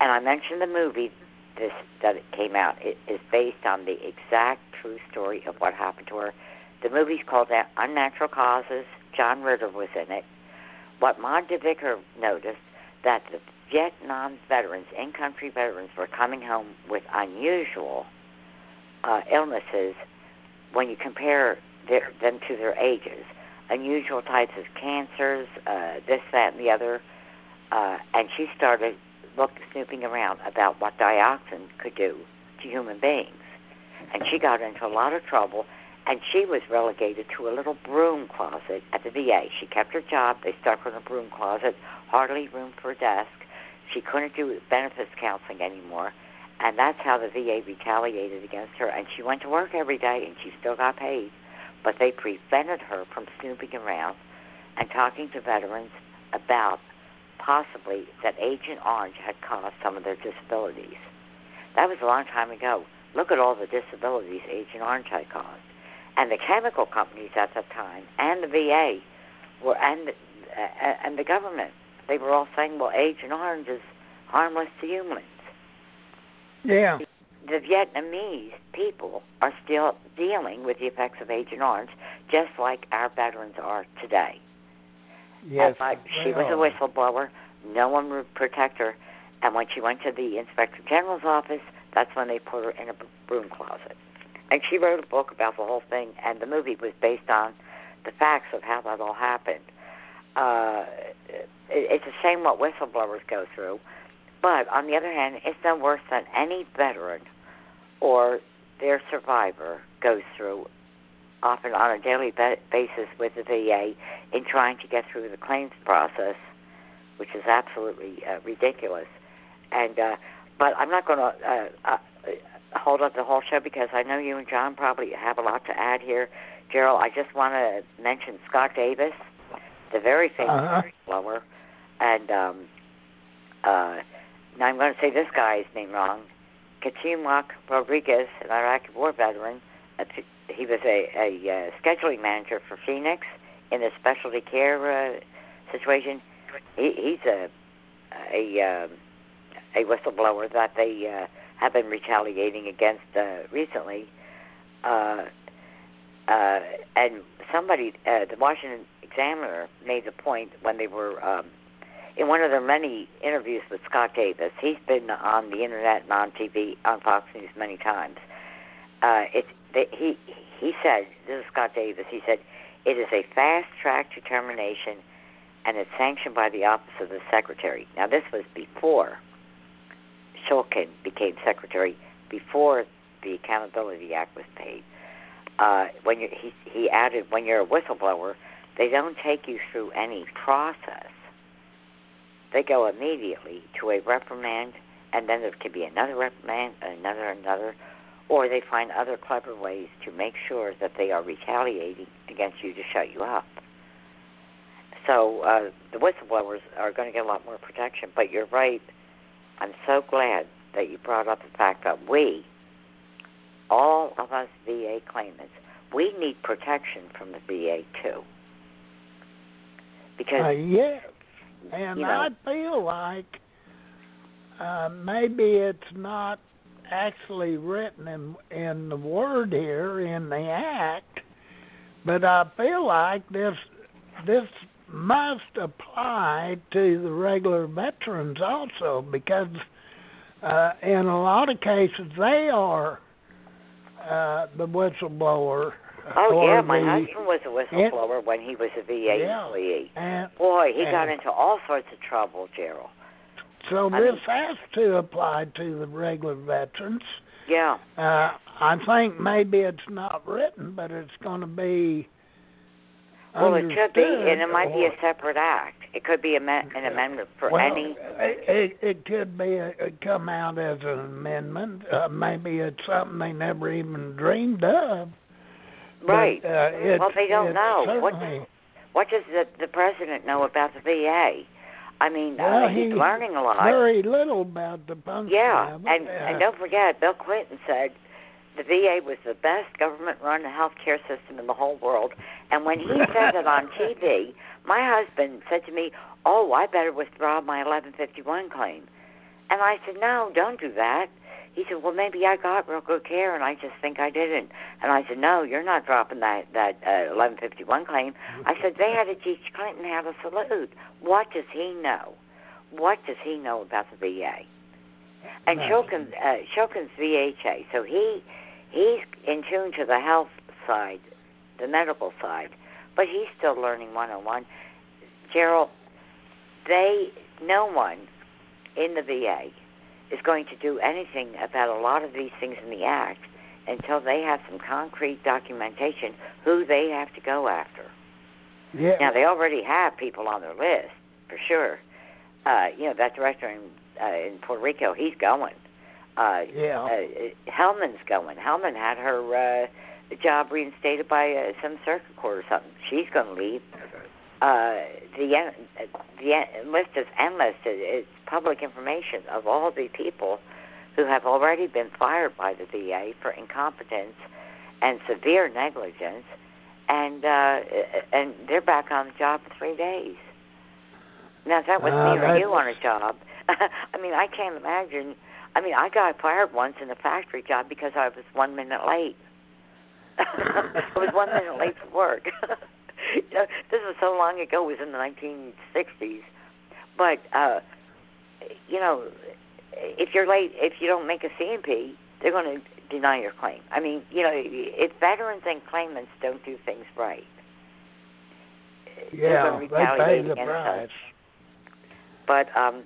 And I mentioned the movie this that it came out. It is based on the exact true story of what happened to her. The movie's called Unnatural Causes. John Ritter was in it. What Maude DeVictor noticed that the Vietnam veterans, in-country veterans, were coming home with unusual uh, illnesses when you compare their, them to their ages. Unusual types of cancers, uh, this, that, and the other. Uh, and she started look snooping around about what dioxin could do to human beings. And she got into a lot of trouble, and she was relegated to a little broom closet at the VA. She kept her job. They stuck her in a broom closet, hardly room for a desk. She couldn't do benefits counseling anymore, and that's how the VA retaliated against her. And she went to work every day, and she still got paid, but they prevented her from snooping around and talking to veterans about possibly that Agent Orange had caused some of their disabilities. That was a long time ago. Look at all the disabilities Agent Orange had caused, and the chemical companies at the time, and the VA, were and uh, and the government. They were all saying, "Well, Agent Orange is harmless to humans." Yeah. The Vietnamese people are still dealing with the effects of Agent Orange, just like our veterans are today. Yes. But she was a whistleblower. No one would protect her. And when she went to the inspector general's office, that's when they put her in a broom closet. And she wrote a book about the whole thing, and the movie was based on the facts of how that all happened. Uh, it's a shame what whistleblowers go through, but on the other hand, it's no worse than any veteran or their survivor goes through often on a daily basis with the VA in trying to get through the claims process, which is absolutely uh, ridiculous. And uh, but I'm not going to uh, uh, hold up the whole show because I know you and John probably have a lot to add here. Gerald, I just want to mention Scott Davis, the very famous Uh-huh. blower, and um, uh, now I'm going to say this guy's name wrong. Katimwak Rodriguez, an Iraqi war veteran. He was a, a uh, scheduling manager for Phoenix in a specialty care uh, situation. He, he's a a um, a whistleblower that they uh, have been retaliating against uh, recently. Uh, uh, and somebody, uh, the Washington Examiner, made the point when they were um, in one of their many interviews with Scott Davis. He's been on the internet and on TV, on Fox News many times. Uh, it, he he said, this is Scott Davis. He said, it is a fast track determination, and it's sanctioned by the office of the secretary. Now, this was before Shulkin became secretary, before the Accountability Act was paid. Uh, when you he he added, when you're a whistleblower, they don't take you through any process. They go immediately to a reprimand, and then there could be another reprimand, another, another, or they find other clever ways to make sure that they are retaliating against you to shut you up. So uh, the whistleblowers are going to get a lot more protection. But you're right. I'm so glad that you brought up the fact that we, all of us VA claimants, we need protection from the VA too. Because uh, yes, and you know, I feel like uh, maybe it's not actually written in in the word here in the act, but I feel like this this must apply to the regular veterans also because uh, in a lot of cases they are uh, the whistleblower. Oh yeah, my the, husband was a whistleblower when he was a VA Yeah. employee. And, Boy, he got into all sorts of trouble, Gerald. so I this mean- has to apply to the regular veterans. Yeah. Uh, I think maybe it's not written, but it's going to be. Well, it could be, and it might be a separate act. It could be an amendment for well, any. It, it, it could be a, it come out as an amendment. Uh, maybe it's something they never even dreamed of. But, Right. uh, it's, Well, they don't know. What- What does the the president know about the VA? I mean, Well, uh, he's he- learning a lot. very little about the function Yeah, and uh, and don't forget, Bill Clinton said the VA was the best government-run health care system in the whole world. And when he said it on TV, my husband said to me, "Oh, I better withdraw my 1151 claim." And I said, "No, don't do that." He said, "Well, maybe I got real good care, and I just think I didn't." And I said, "No, you're not dropping that that uh, 1151 claim." I said, "They had to teach Clinton how to salute. What does he know? What does he know about the VA?" And Right. Uh, Shulkin's VHA, so he he's in tune to the health side, the medical side, but he's still learning 101. Gerald, they no one in the VA is going to do anything about a lot of these things in the act until they have some concrete documentation who they have to go after. yeah, Now they already have people on their list for sure. Uh, you know that director in uh, in Puerto Rico, he's going. Uh, yeah. uh, Helman's going. Helman had her uh, job reinstated by uh, some circuit court or something. She's going to leave. Uh, the the list is endless. It, it's public information of all the people who have already been fired by the VA for incompetence and severe negligence, and uh, and they're back on the job in three days. Now, if that was Uh, me or you on a job, I mean, I can't imagine. I mean, I got fired once in a factory job because I was one minute late. I was one minute late for work. you know, this was so long ago. It was in the 1960s. But uh, you know, if you're late, if you don't make a C&P, they're going to deny your claim. I mean, you know, if veterans and claimants don't do things right, they're yeah, going they to pay retaliate the against price. us. But um,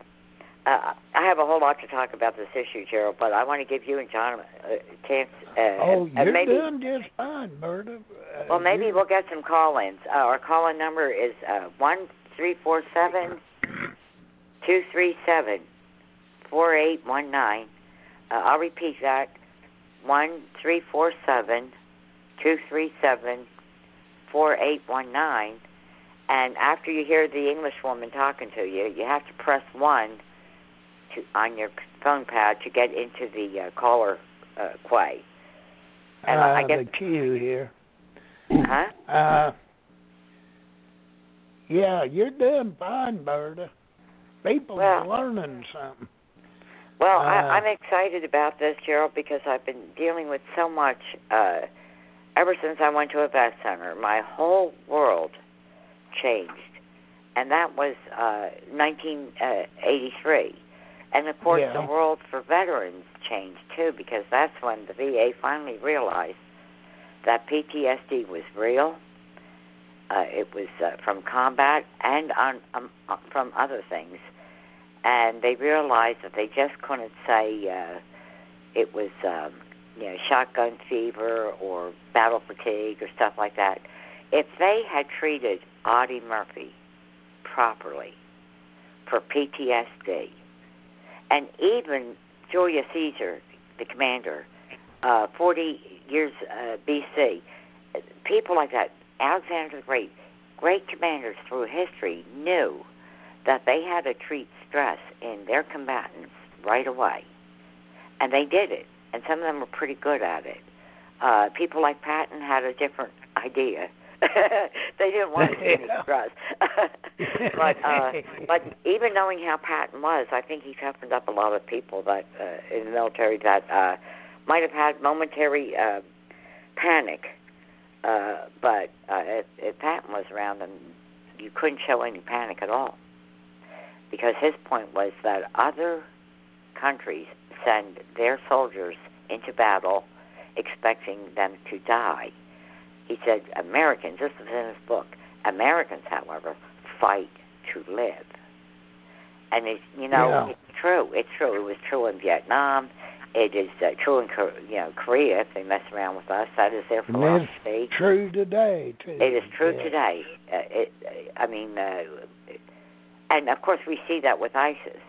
uh, I have a whole lot to talk about this issue, Gerald. But I want to give you and John a chance. Uh, Oh, you're maybe, doing just fine, Berta. Uh, Well, maybe we'll get some call-ins. Uh, our call-in number is uh, one three four seven two three seven four eight one nine. Uh, I'll repeat that: one three four seven two three seven four eight one nine. And after you hear the English woman talking to you, you have to press one to on your phone pad to get into the uh, caller uh, quay. And I- I uh, guess- the queue here. Huh? Uh, yeah, you're doing fine, Berta. People are learning something. Well, Uh, I, I'm excited about this, Gerald, because I've been dealing with so much uh, ever since I went to a vet center. My whole world changed, and that was uh, 1983. And of course, Yeah. the world for veterans changed too, because that's when the VA finally realized that PTSD was real. Uh, it was uh, from combat and on um, uh, from other things and they realized that they just couldn't say uh, it was um, you know shotgun fever or battle fatigue or stuff like that. If they had treated Audie Murphy properly for PTSD, and even Julius Caesar, the commander, uh, 40 years uh, BC, people like that, Alexander the Great, great commanders through history knew that they had to treat stress in their combatants right away. And they did it. And some of them were pretty good at it. Uh, people like Patton had a different idea. they didn't want to see any stress. but uh, but even knowing how Patton was, I think he toughened up a lot of people that uh, in the military that uh, might have had momentary uh, panic. Uh, but uh, if, if Patton was around, then you couldn't show any panic at all, because his point was that other countries send their soldiers into battle expecting them to die. He said, Americans, this is in his book, Americans, however, fight to live. And it's, you know, Yeah. it's true. It's true. It was true in Vietnam. It is uh, true in you know Korea. If they mess around with us, that is their And that's philosophy. true today too. It is true Yeah. today. Uh, it, uh, I mean, uh, and of course we see that with ISIS.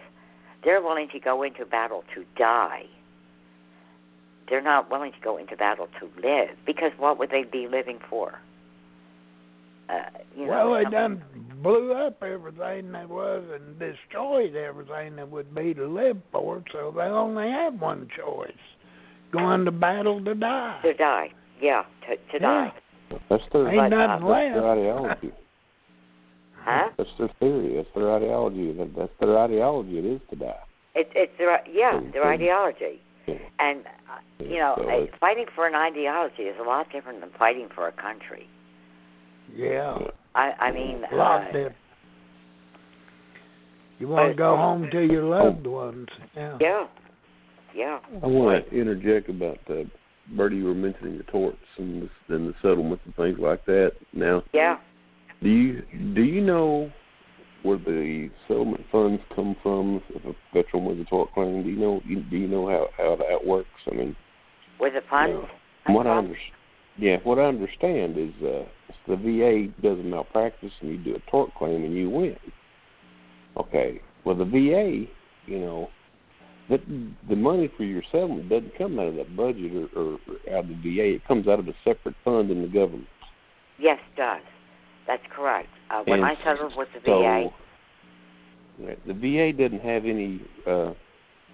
They're willing to go into battle to die. They're not willing to go into battle to live because what would they be living for? Uh, you well, know, they done blew up everything that was and destroyed everything that would be to live for, so they only have one choice: going to battle to die. to die. Yeah, to to Yeah. die. That's their, Ain't But, uh, nothing that's their ideology. Huh? That's their theory. That's their ideology. That, that's their ideology. It is to die. It, it's their yeah, their ideology. Yeah. And uh, you know, So uh, fighting for an ideology is a lot different than fighting for a country. Yeah, I I mean, a lot uh, different. You want to go home to your loved ones. Yeah. yeah, yeah. I want to interject about uh, Bertie. You were mentioning the torts and the, and the settlements and things like that. Now, Yeah. do you do you know where the settlement funds come from if a veteran was a tort claim? Do you know do you know how how that works? I mean, With the funds. From what I understand, yeah, what I understand is uh, the VA does a malpractice and you do a tort claim and you win. Okay, well the VA, you know, that the money for your settlement doesn't come out of that budget or, or out of the VA. It comes out of a separate fund in the government. Yes, it does. That's correct. Uh, when And I settled with the VA, the VA doesn't have any. uh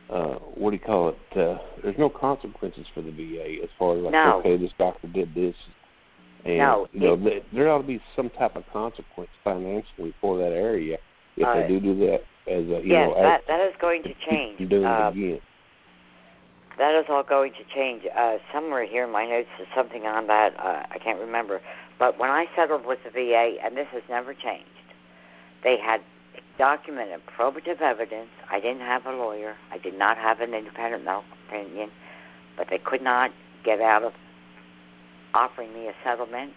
uh what do you call it? Uh There's no consequences for the VA as far as like, No. okay, this doctor did this, and No, you know it- there, ought to be some type of consequence financially for that area if Uh, they do do that as a you yes, know that as, that is going to change. doing Uh, it again. That is all going to change. Uh, somewhere here in my notes is something on that. Uh, I can't remember. But when I settled with the VA, and this has never changed, they had documented probative evidence. I didn't have a lawyer. I did not have an independent medical opinion, but they could not get out of offering me a settlement.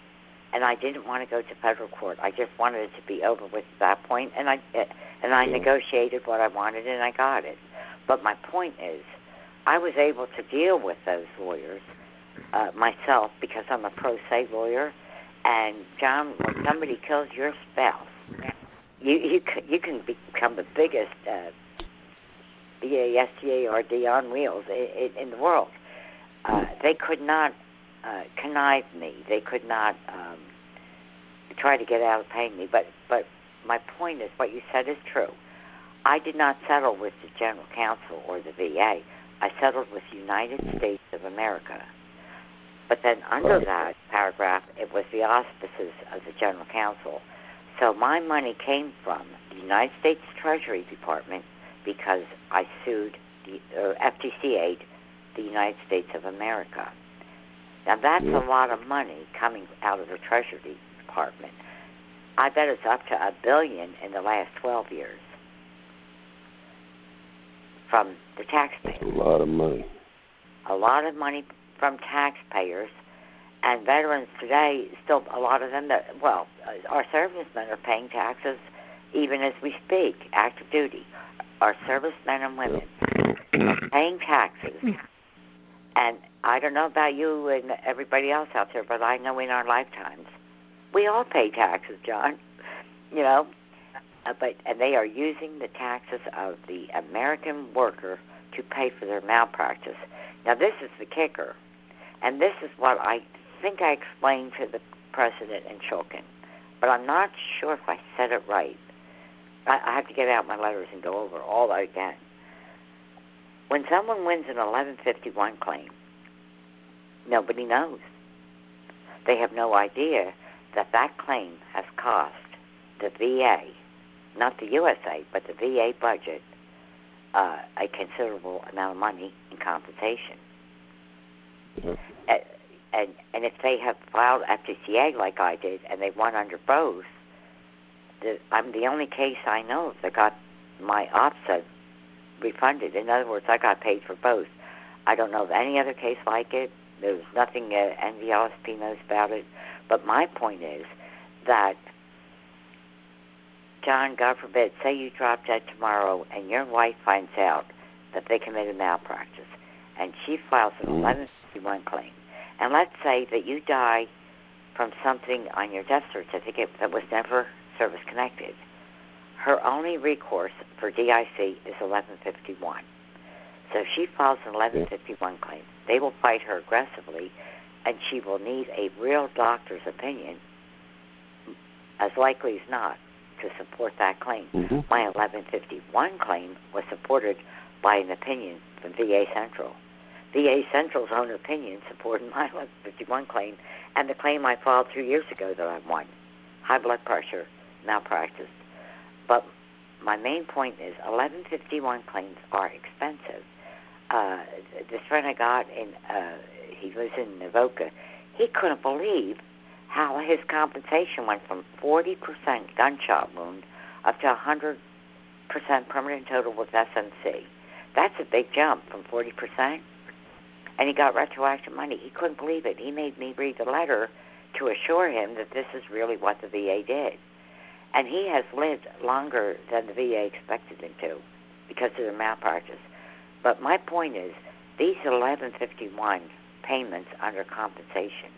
And I didn't want to go to federal court. I just wanted it to be over with at that point. and I and I negotiated what I wanted, and I got it. But my point is, I was able to deal with those lawyers uh, myself because I'm a pro se lawyer. And John, when somebody kills your spouse, you you you can become the biggest uh, B A S T A R D on wheels in, in the world. Uh, they could not uh, connive me. They could not um, try to get out of paying me. But but my point is, what you said is true. I did not settle with the General Counsel or the VA. I settled with United States of America. But then under Right. that paragraph, it was the auspices of the General Counsel. So my money came from the United States Treasury Department because I sued the uh, FTCA, the United States of America. Now that's Yeah. a lot of money coming out of the Treasury Department. I bet it's up to a billion in the last 12 years from the taxpayers. That's a lot of money. a lot of money from taxpayers and veterans today still a lot of them that well our servicemen are paying taxes even as we speak active duty. Our servicemen and women are paying taxes. And i don't know about you and everybody else out there but i know in our lifetimes we all pay taxes john you know uh, but and they are using the taxes of the american worker to pay for their malpractice now, this is the kicker, and this is what I think I explained to the president in Shulkin, but I'm not sure if I said it right. I, I have to get out my letters and go over all that again. When someone wins an 1151 claim, Nobody knows. They have no idea that that claim has cost the VA, not the USA, but the VA budget, uh, a considerable amount of money in compensation. Yeah. And and if they have filed FTCA like I did, and they won under both, the, I'm the only case I know of that got my offset refunded. In other words, I got paid for both. I don't know of any other case like it. There's nothing uh, NVLSP knows about it. But my point is that, John, God forbid, say you drop dead tomorrow and your wife finds out that they committed malpractice and she files an Mm. 1151 claim. And let's say that you die from something on your death certificate that was never service connected. Her only recourse for DIC is 1151. So if she files an 1151 claim, they will fight her aggressively, and she will need a real doctor's opinion, as likely as not, to support that claim. hmm My 1151 claim was supported by an opinion from VA Central. VA Central's own opinion supported my 1151 claim and the claim I filed two years ago that I won high blood pressure, malpractice. But my main point is 1151 claims are expensive. Uh, this friend I got in, uh, he lives in Navoka, he couldn't believe how his compensation went from 40% gunshot wound up to 100% permanent total with SMC. That's a big jump from 40%. And he got retroactive money. He couldn't believe it. He made me read the letter to assure him that this is really what the VA did. And he has lived longer than the VA expected him to because of their malpractice. But my point is, these 1151 payments under compensation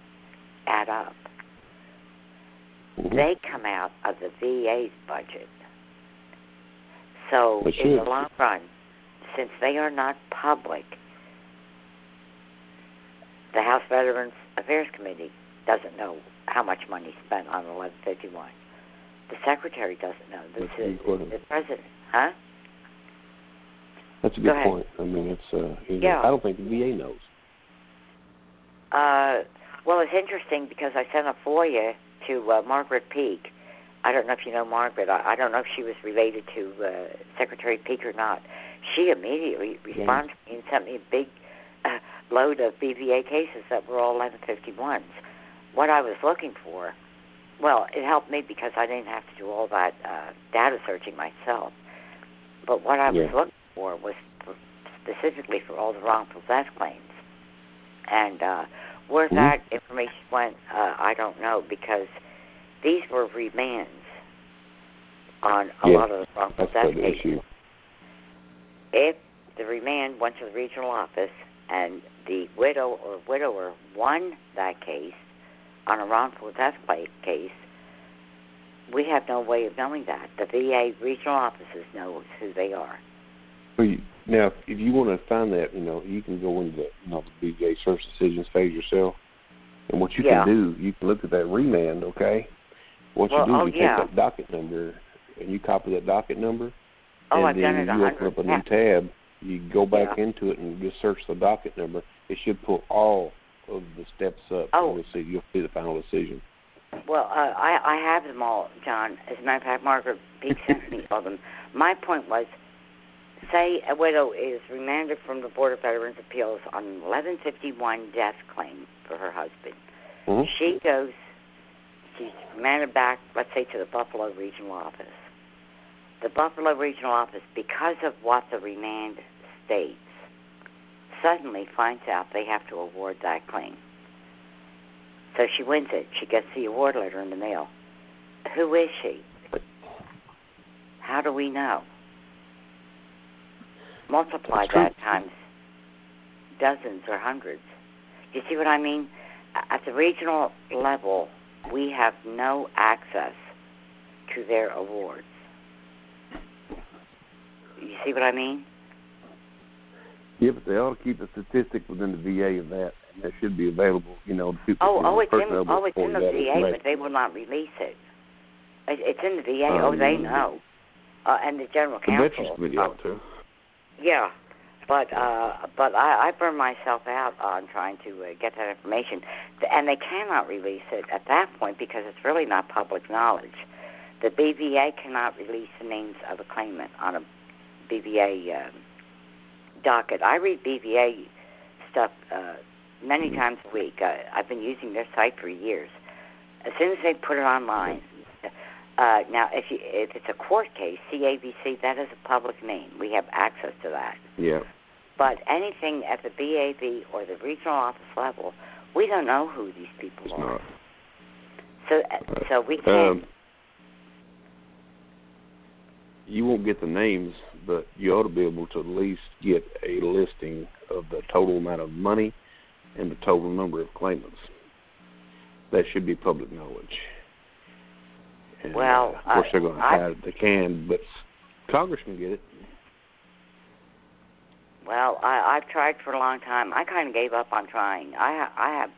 add up. Mhm. They come out of the VA's budget. So, in the long run, since they are not public, the House Veterans Affairs Committee doesn't know how much money is spent on 1151. The secretary doesn't know. This is the president, huh? That's a good ahead. point. I mean, it's uh, you know, Yeah. I don't think the VA knows. Uh, well, it's interesting because I sent a FOIA to uh, Margaret Peake. I don't know if you know Margaret. I, I don't know if she was related to uh, Secretary Peake or not. She immediately responded to me and sent me a big uh, load of BVA cases that were all 1151s. What I was looking for, well, it helped me because I didn't have to do all that uh, data searching myself. But what I was looking for was for, specifically for all the wrongful death claims. And uh, where Mhm. that information went, uh, I don't know because these were remands on a lot of the wrongful That's death cases. If the remand went to the regional office and the widow or widower won that case on a wrongful death case, we have no way of knowing that. The VA regional offices knows who they are. Well, you, now, if you want to find that, you know, you can go into the, you know, the VA search decisions page yourself. And what you Yeah. can do, you can look at that remand, okay? What Well, you do oh, is you yeah. take that docket number and you copy that docket number. Oh, and I've then done it a you open up a new tab. You go back Yeah. into it and just search the docket number. It should pull all of the steps up. Oh. See you'll see the final decision. Well, uh, I I have them all, John. As a matter of fact, Margaret Peake sent me all them. My point was, say a widow is remanded from the Board of Veterans Appeals on an 1151 death claim for her husband. Mhm. She goes, she's remanded back, let's say, to the Buffalo Regional Office. The Buffalo Regional Office, because of what the remand states, suddenly finds out they have to award that claim. So she wins it. She gets the award letter in the mail. Who is she? How do we know? Multiply that times dozens or hundreds. Do you see what I mean? At the regional level, we have no access to their awards. You see what I mean? Yeah, but they ought to keep a statistic within the VA of that, and that should be available. You know, to people. Oh, oh, it's in, oh, it's in the VA, but they will not release it. It- It's in the VA. Um, oh, they know. Uh, and the general The counsel. Veterans Committee uh, ought to. Yeah, but uh, but I, I burned myself out on trying to uh, get that information, and they cannot release it at that point because it's really not public knowledge. The BVA cannot release the names of a claimant on a BVA uh, docket. I read BVA stuff uh, many Mm-hmm. times a week. Uh, I've been using their site for years. As soon as they put it online, uh, now if you if it's a court case, CAVC, that is a public name. We have access to that. Yeah. But anything at the BVA or the regional office level, we don't know who these people It's are. not. So uh, so we can't. Um, you won't get the names, but you ought to be able to at least get a listing of the total amount of money and the total number of claimants. That should be public knowledge. And, Well, uh, of course, I- they're going to hide it. They can, but Congress can get it. Well, I, I've tried for a long time. I kind of gave up on trying. I ha- I have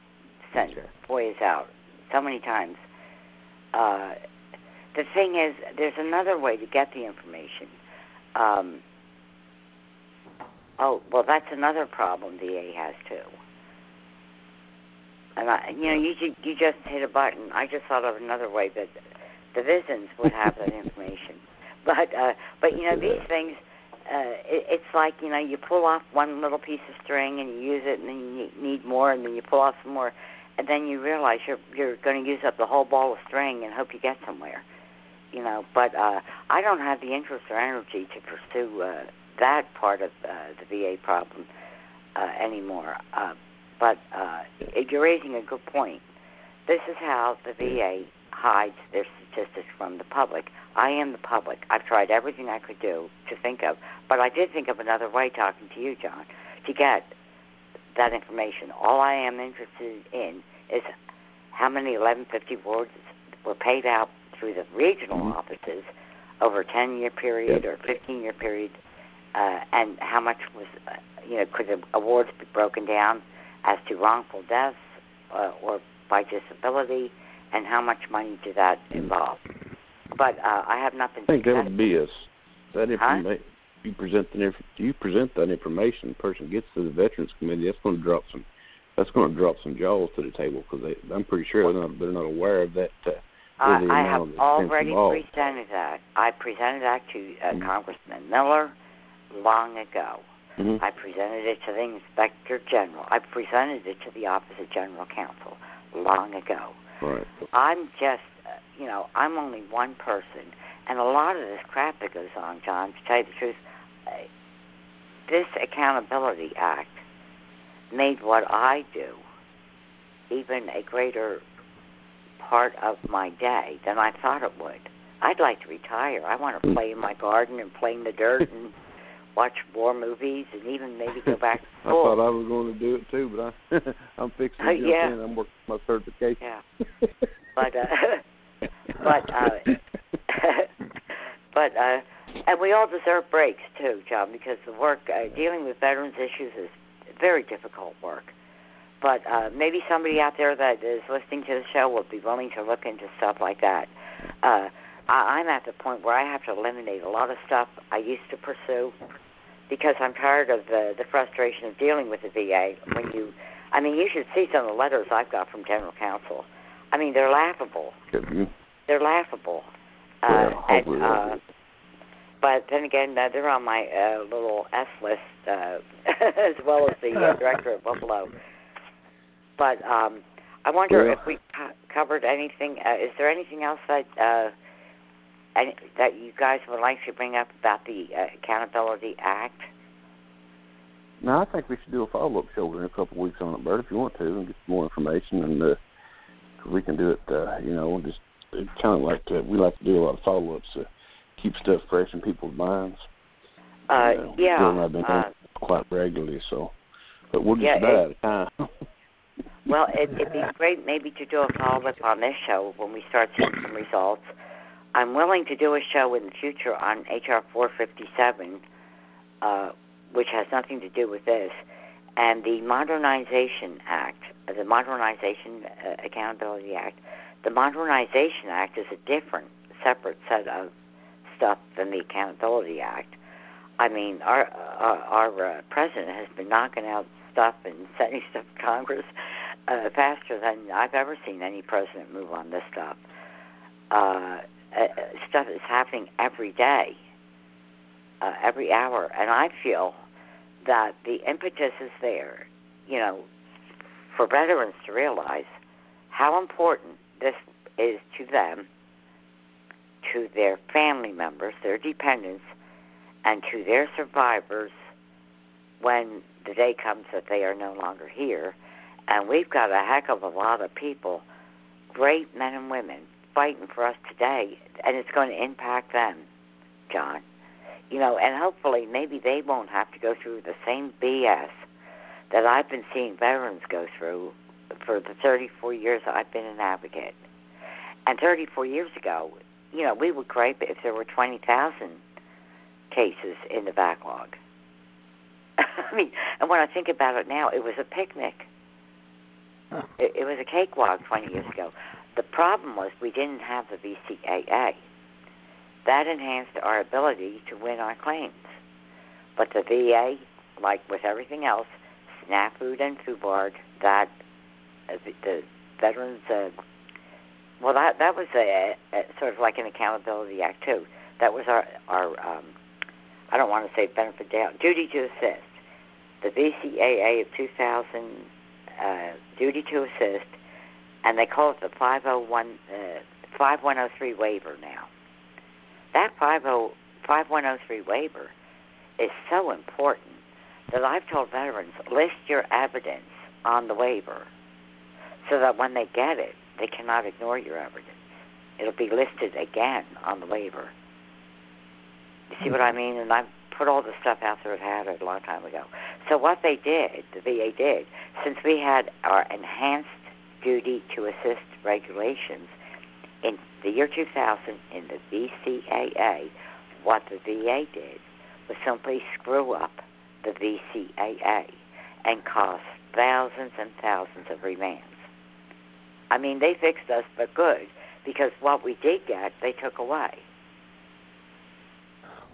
sent Okay. FOIAs out so many times. Uh, the thing is, there's another way to get the information. Um, oh, well, that's another problem VA has too. And I, you know, you you just hit a button. I just thought of another way that the Visons would have that information. But uh, but you know, these things uh, it, it's like you know you pull off one little piece of string and you use it, and then you need- need more, and then you pull off some more, and then you realize you're you're going to use up the whole ball of string and hope you get somewhere, you know. But uh, I don't have the interest or energy to pursue uh, that part of uh, the VA problem uh, anymore. Uh, but uh, you're raising a good point. This is how the VA hides their statistics from the public. I am the public. I've tried everything I could do to think of, but I did think of another way talking to you, John, to get that information. All I am interested in is how many 1150 awards were paid out through the regional Mhm. offices over a 10 year period Yep. or 15 year period, uh, and how much was, uh, you know, could the awards be broken down as to wrongful deaths uh, or by disability, and how much money did that involve? But uh, I have not been I think that would be us. That Huh? information. You present the you present that information. The person gets to the Veterans Committee. That's going to drop some. That's going to drop some jaws to the table because I'm pretty sure they're not they're not aware of that. Uh, I, I have already involved. presented that. I presented that to uh, Mhm. Congressman Miller long ago. mhm. I presented it to the Inspector General. I presented it to the Office of General Counsel long ago. Right. I'm just, uh, you know, I'm only one person, and a lot of this crap that goes on, John. To tell you the truth, uh, this Accountability Act made what I do even a greater part of my day than I thought it would. I'd like to retire. I want to play in my garden and play in the dirt and watch war movies and even maybe go back to school. I thought I was going to do it too, but I I'm fixing to Uh, jump yeah. in. I'm working my certification. Yeah. But uh but uh but uh and we all deserve breaks too, John, because the work uh, dealing with veterans issues is very difficult work. But uh maybe somebody out there that is listening to the show will be willing to look into stuff like that. Uh I, I'm at the point where I have to eliminate a lot of stuff I used to pursue because I'm tired of the the frustration of dealing with the VA when you I mean you should see some of the letters I've got from general counsel. I mean they're laughable. Mhm. They're laughable. Uh Well, and uh but then again, uh, they're on my uh, little S list uh, as well as the uh, director of Buffalo. But um, I wonder Well- if we co- covered anything. Uh, is there anything else that uh, any, that you guys would like to bring up about the uh, Accountability Act? No, I think we should do a follow up show in a couple of weeks on it, Bert, if you want to, and get some more information, and uh, we can do it. Uh, you know, just it's kind of like to, we like to do a lot of follow ups to keep stuff fresh in people's minds. Uh, You know, yeah. And I've been Uh, it quite regularly, so. But we're just Yeah, about it- out of time. Well, it, it'd be great maybe to do a follow up on this show when we start seeing some results. I'm willing to do a show in the future on HR 457, uh, which has nothing to do with this, and the Modernization Act, uh, the Modernization uh, Accountability Act. The Modernization Act is a different, separate set of stuff than the Accountability Act. I mean, our our, our uh, president has been knocking out stuff and sending stuff to Congress uh, faster than I've ever seen any president move on this stuff. Uh, uh, stuff is happening every day, uh, every hour, and I feel that the impetus is there, you know, for veterans to realize how important this is to them, to their family members, their dependents, and to their survivors when the day comes that they are no longer here. And we've got a heck of a lot of people, great men and women, fighting for us today, and it's going to impact them, John. You know, and hopefully maybe they won't have to go through the same BS that I've been seeing veterans go through for the 34 years I've been an advocate. And 34 years ago, you know, we would gripe if there were 20,000 cases in the backlog. I mean, and when I think about it now, it was a picnic. Huh. It, it was a cakewalk 20 years ago. The problem was we didn't have the VCAA. That enhanced our ability to win our claims. But the VA, like with everything else, SNAFU and FUBAR, that uh, the, the veterans, uh, well, that that was a, a sort of like an accountability act too. That was our our um, I don't want to say benefit down duty to assist. The VCAA of 2000 uh, duty to assist, and they call it the 501 uh, 5103 waiver now. That 50, 5103 waiver is so important that I've told veterans list your evidence on the waiver so that when they get it, they cannot ignore your evidence. It'll be listed again on the waiver. You see what I mean? And I put all the stuff out there that Hadit a long time ago. So what they did, the VA did, since we had our enhanced duty to assist regulations in the year 2000 in the VCAA, what the VA did was simply screw up the VCAA and cost thousands and thousands of remands. I mean, they fixed us for good because what we did get, they took away.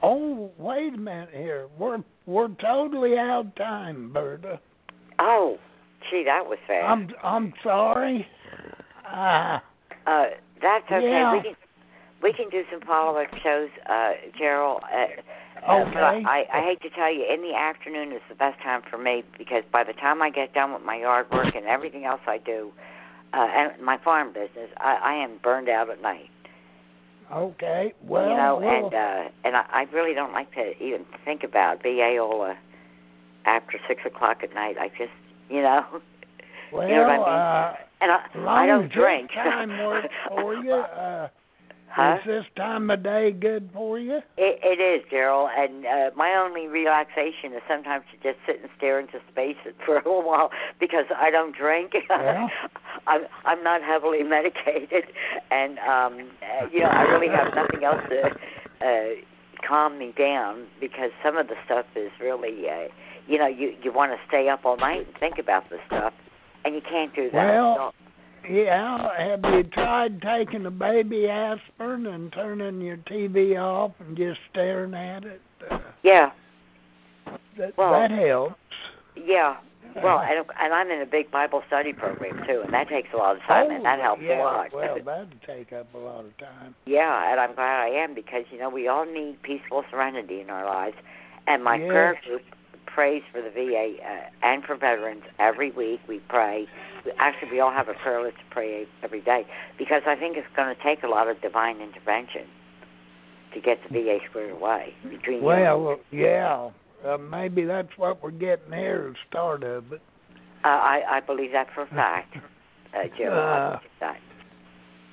Oh, wait a minute here. We're we're totally out of time, Berta. Oh, gee, that was fast. I'm I'm sorry. Uh, uh, that's okay. Yeah. We can we can do some follow up shows, uh, Gerald. Uh, uh, Okay. I, I hate to tell you, in the afternoon is the best time for me because by the time I get done with my yard work and everything else I do, uh, and my farm business, I, I am burned out at night. okay. Well, you know, we'll- and uh, and I, I really don't like to even think about VA law after six o'clock at night. I just, you know, well, you know what I mean? uh, and I, I don't drink. Time works for you. Uh, huh? Is this time of day good for you? It, it is, Gerald, and uh, my only relaxation is sometimes to just sit and stare into space for a little while because I don't drink. I'm I'm not heavily medicated, and um, uh, you know I really have nothing else to uh, calm me down because some of the stuff is really, uh, you know, you you want to stay up all night and think about the stuff, and you can't do that. Well, Yeah. Have you tried taking a baby aspirin and turning your TV off and just staring at it? Uh, yeah, that Well, that helps. yeah. Well, and and I'm in a big Bible study program too, and that takes a lot of time, and that Oh, helps yeah, a lot. Well, that'd take up a lot of time. Yeah, and I'm glad I am because you know we all need peaceful serenity in our lives, and my Yes. prayer group prays for the VA uh, and for veterans every week. We pray. Actually, we all have a prayer list to pray every day because I think it's going to take a lot of divine intervention to get the VA squared away between Well, yeah. Uh, maybe that's what we're getting here, the start of it. Uh, I I believe that for a fact, uh, Joe. I Uh, believe that.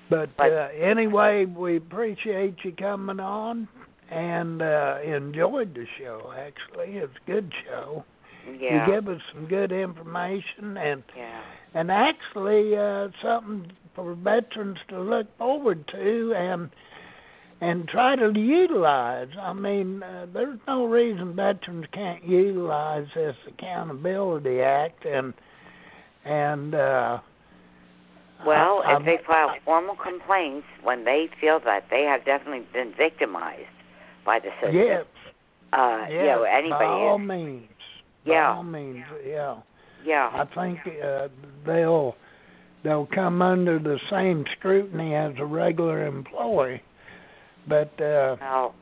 But, But- uh, anyway, we appreciate you coming on and uh, enjoyed the show. Actually, it's a good show. Yeah. You give us some good information and yeah. and actually uh, something for veterans to look forward to and and try to utilize. I mean, uh, there's no reason veterans can't utilize this Accountability Act and and uh, Well, I- if they file formal complaints when they feel that they have definitely been victimized by the system, yes, Uh, yeah, you know, anybody. by all is. means. Yeah. By all means, yeah. Yeah. I think uh, they'll they'll come under the same scrutiny as a regular employee. But uh Well,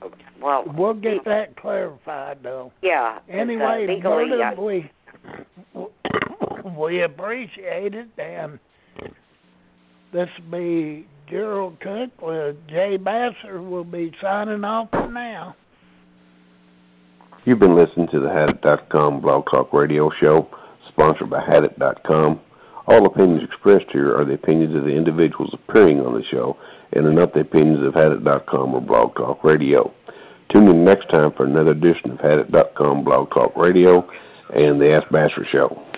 well. we'll get that clarified though. Yeah. Anyway, uh, legally, Gordon, uh, we we appreciate it and this will be Gerald Cook with Jay Basser will be signing off for now. You've been listening to the Hadit.com Blog Talk Radio Show, sponsored by Hadit.com. All opinions expressed here are the opinions of the individuals appearing on the show and are not the opinions of Hadit.com or Blog Talk Radio. Tune in next time for another edition of Hadit.com Blog Talk Radio and the Ask Basser Show.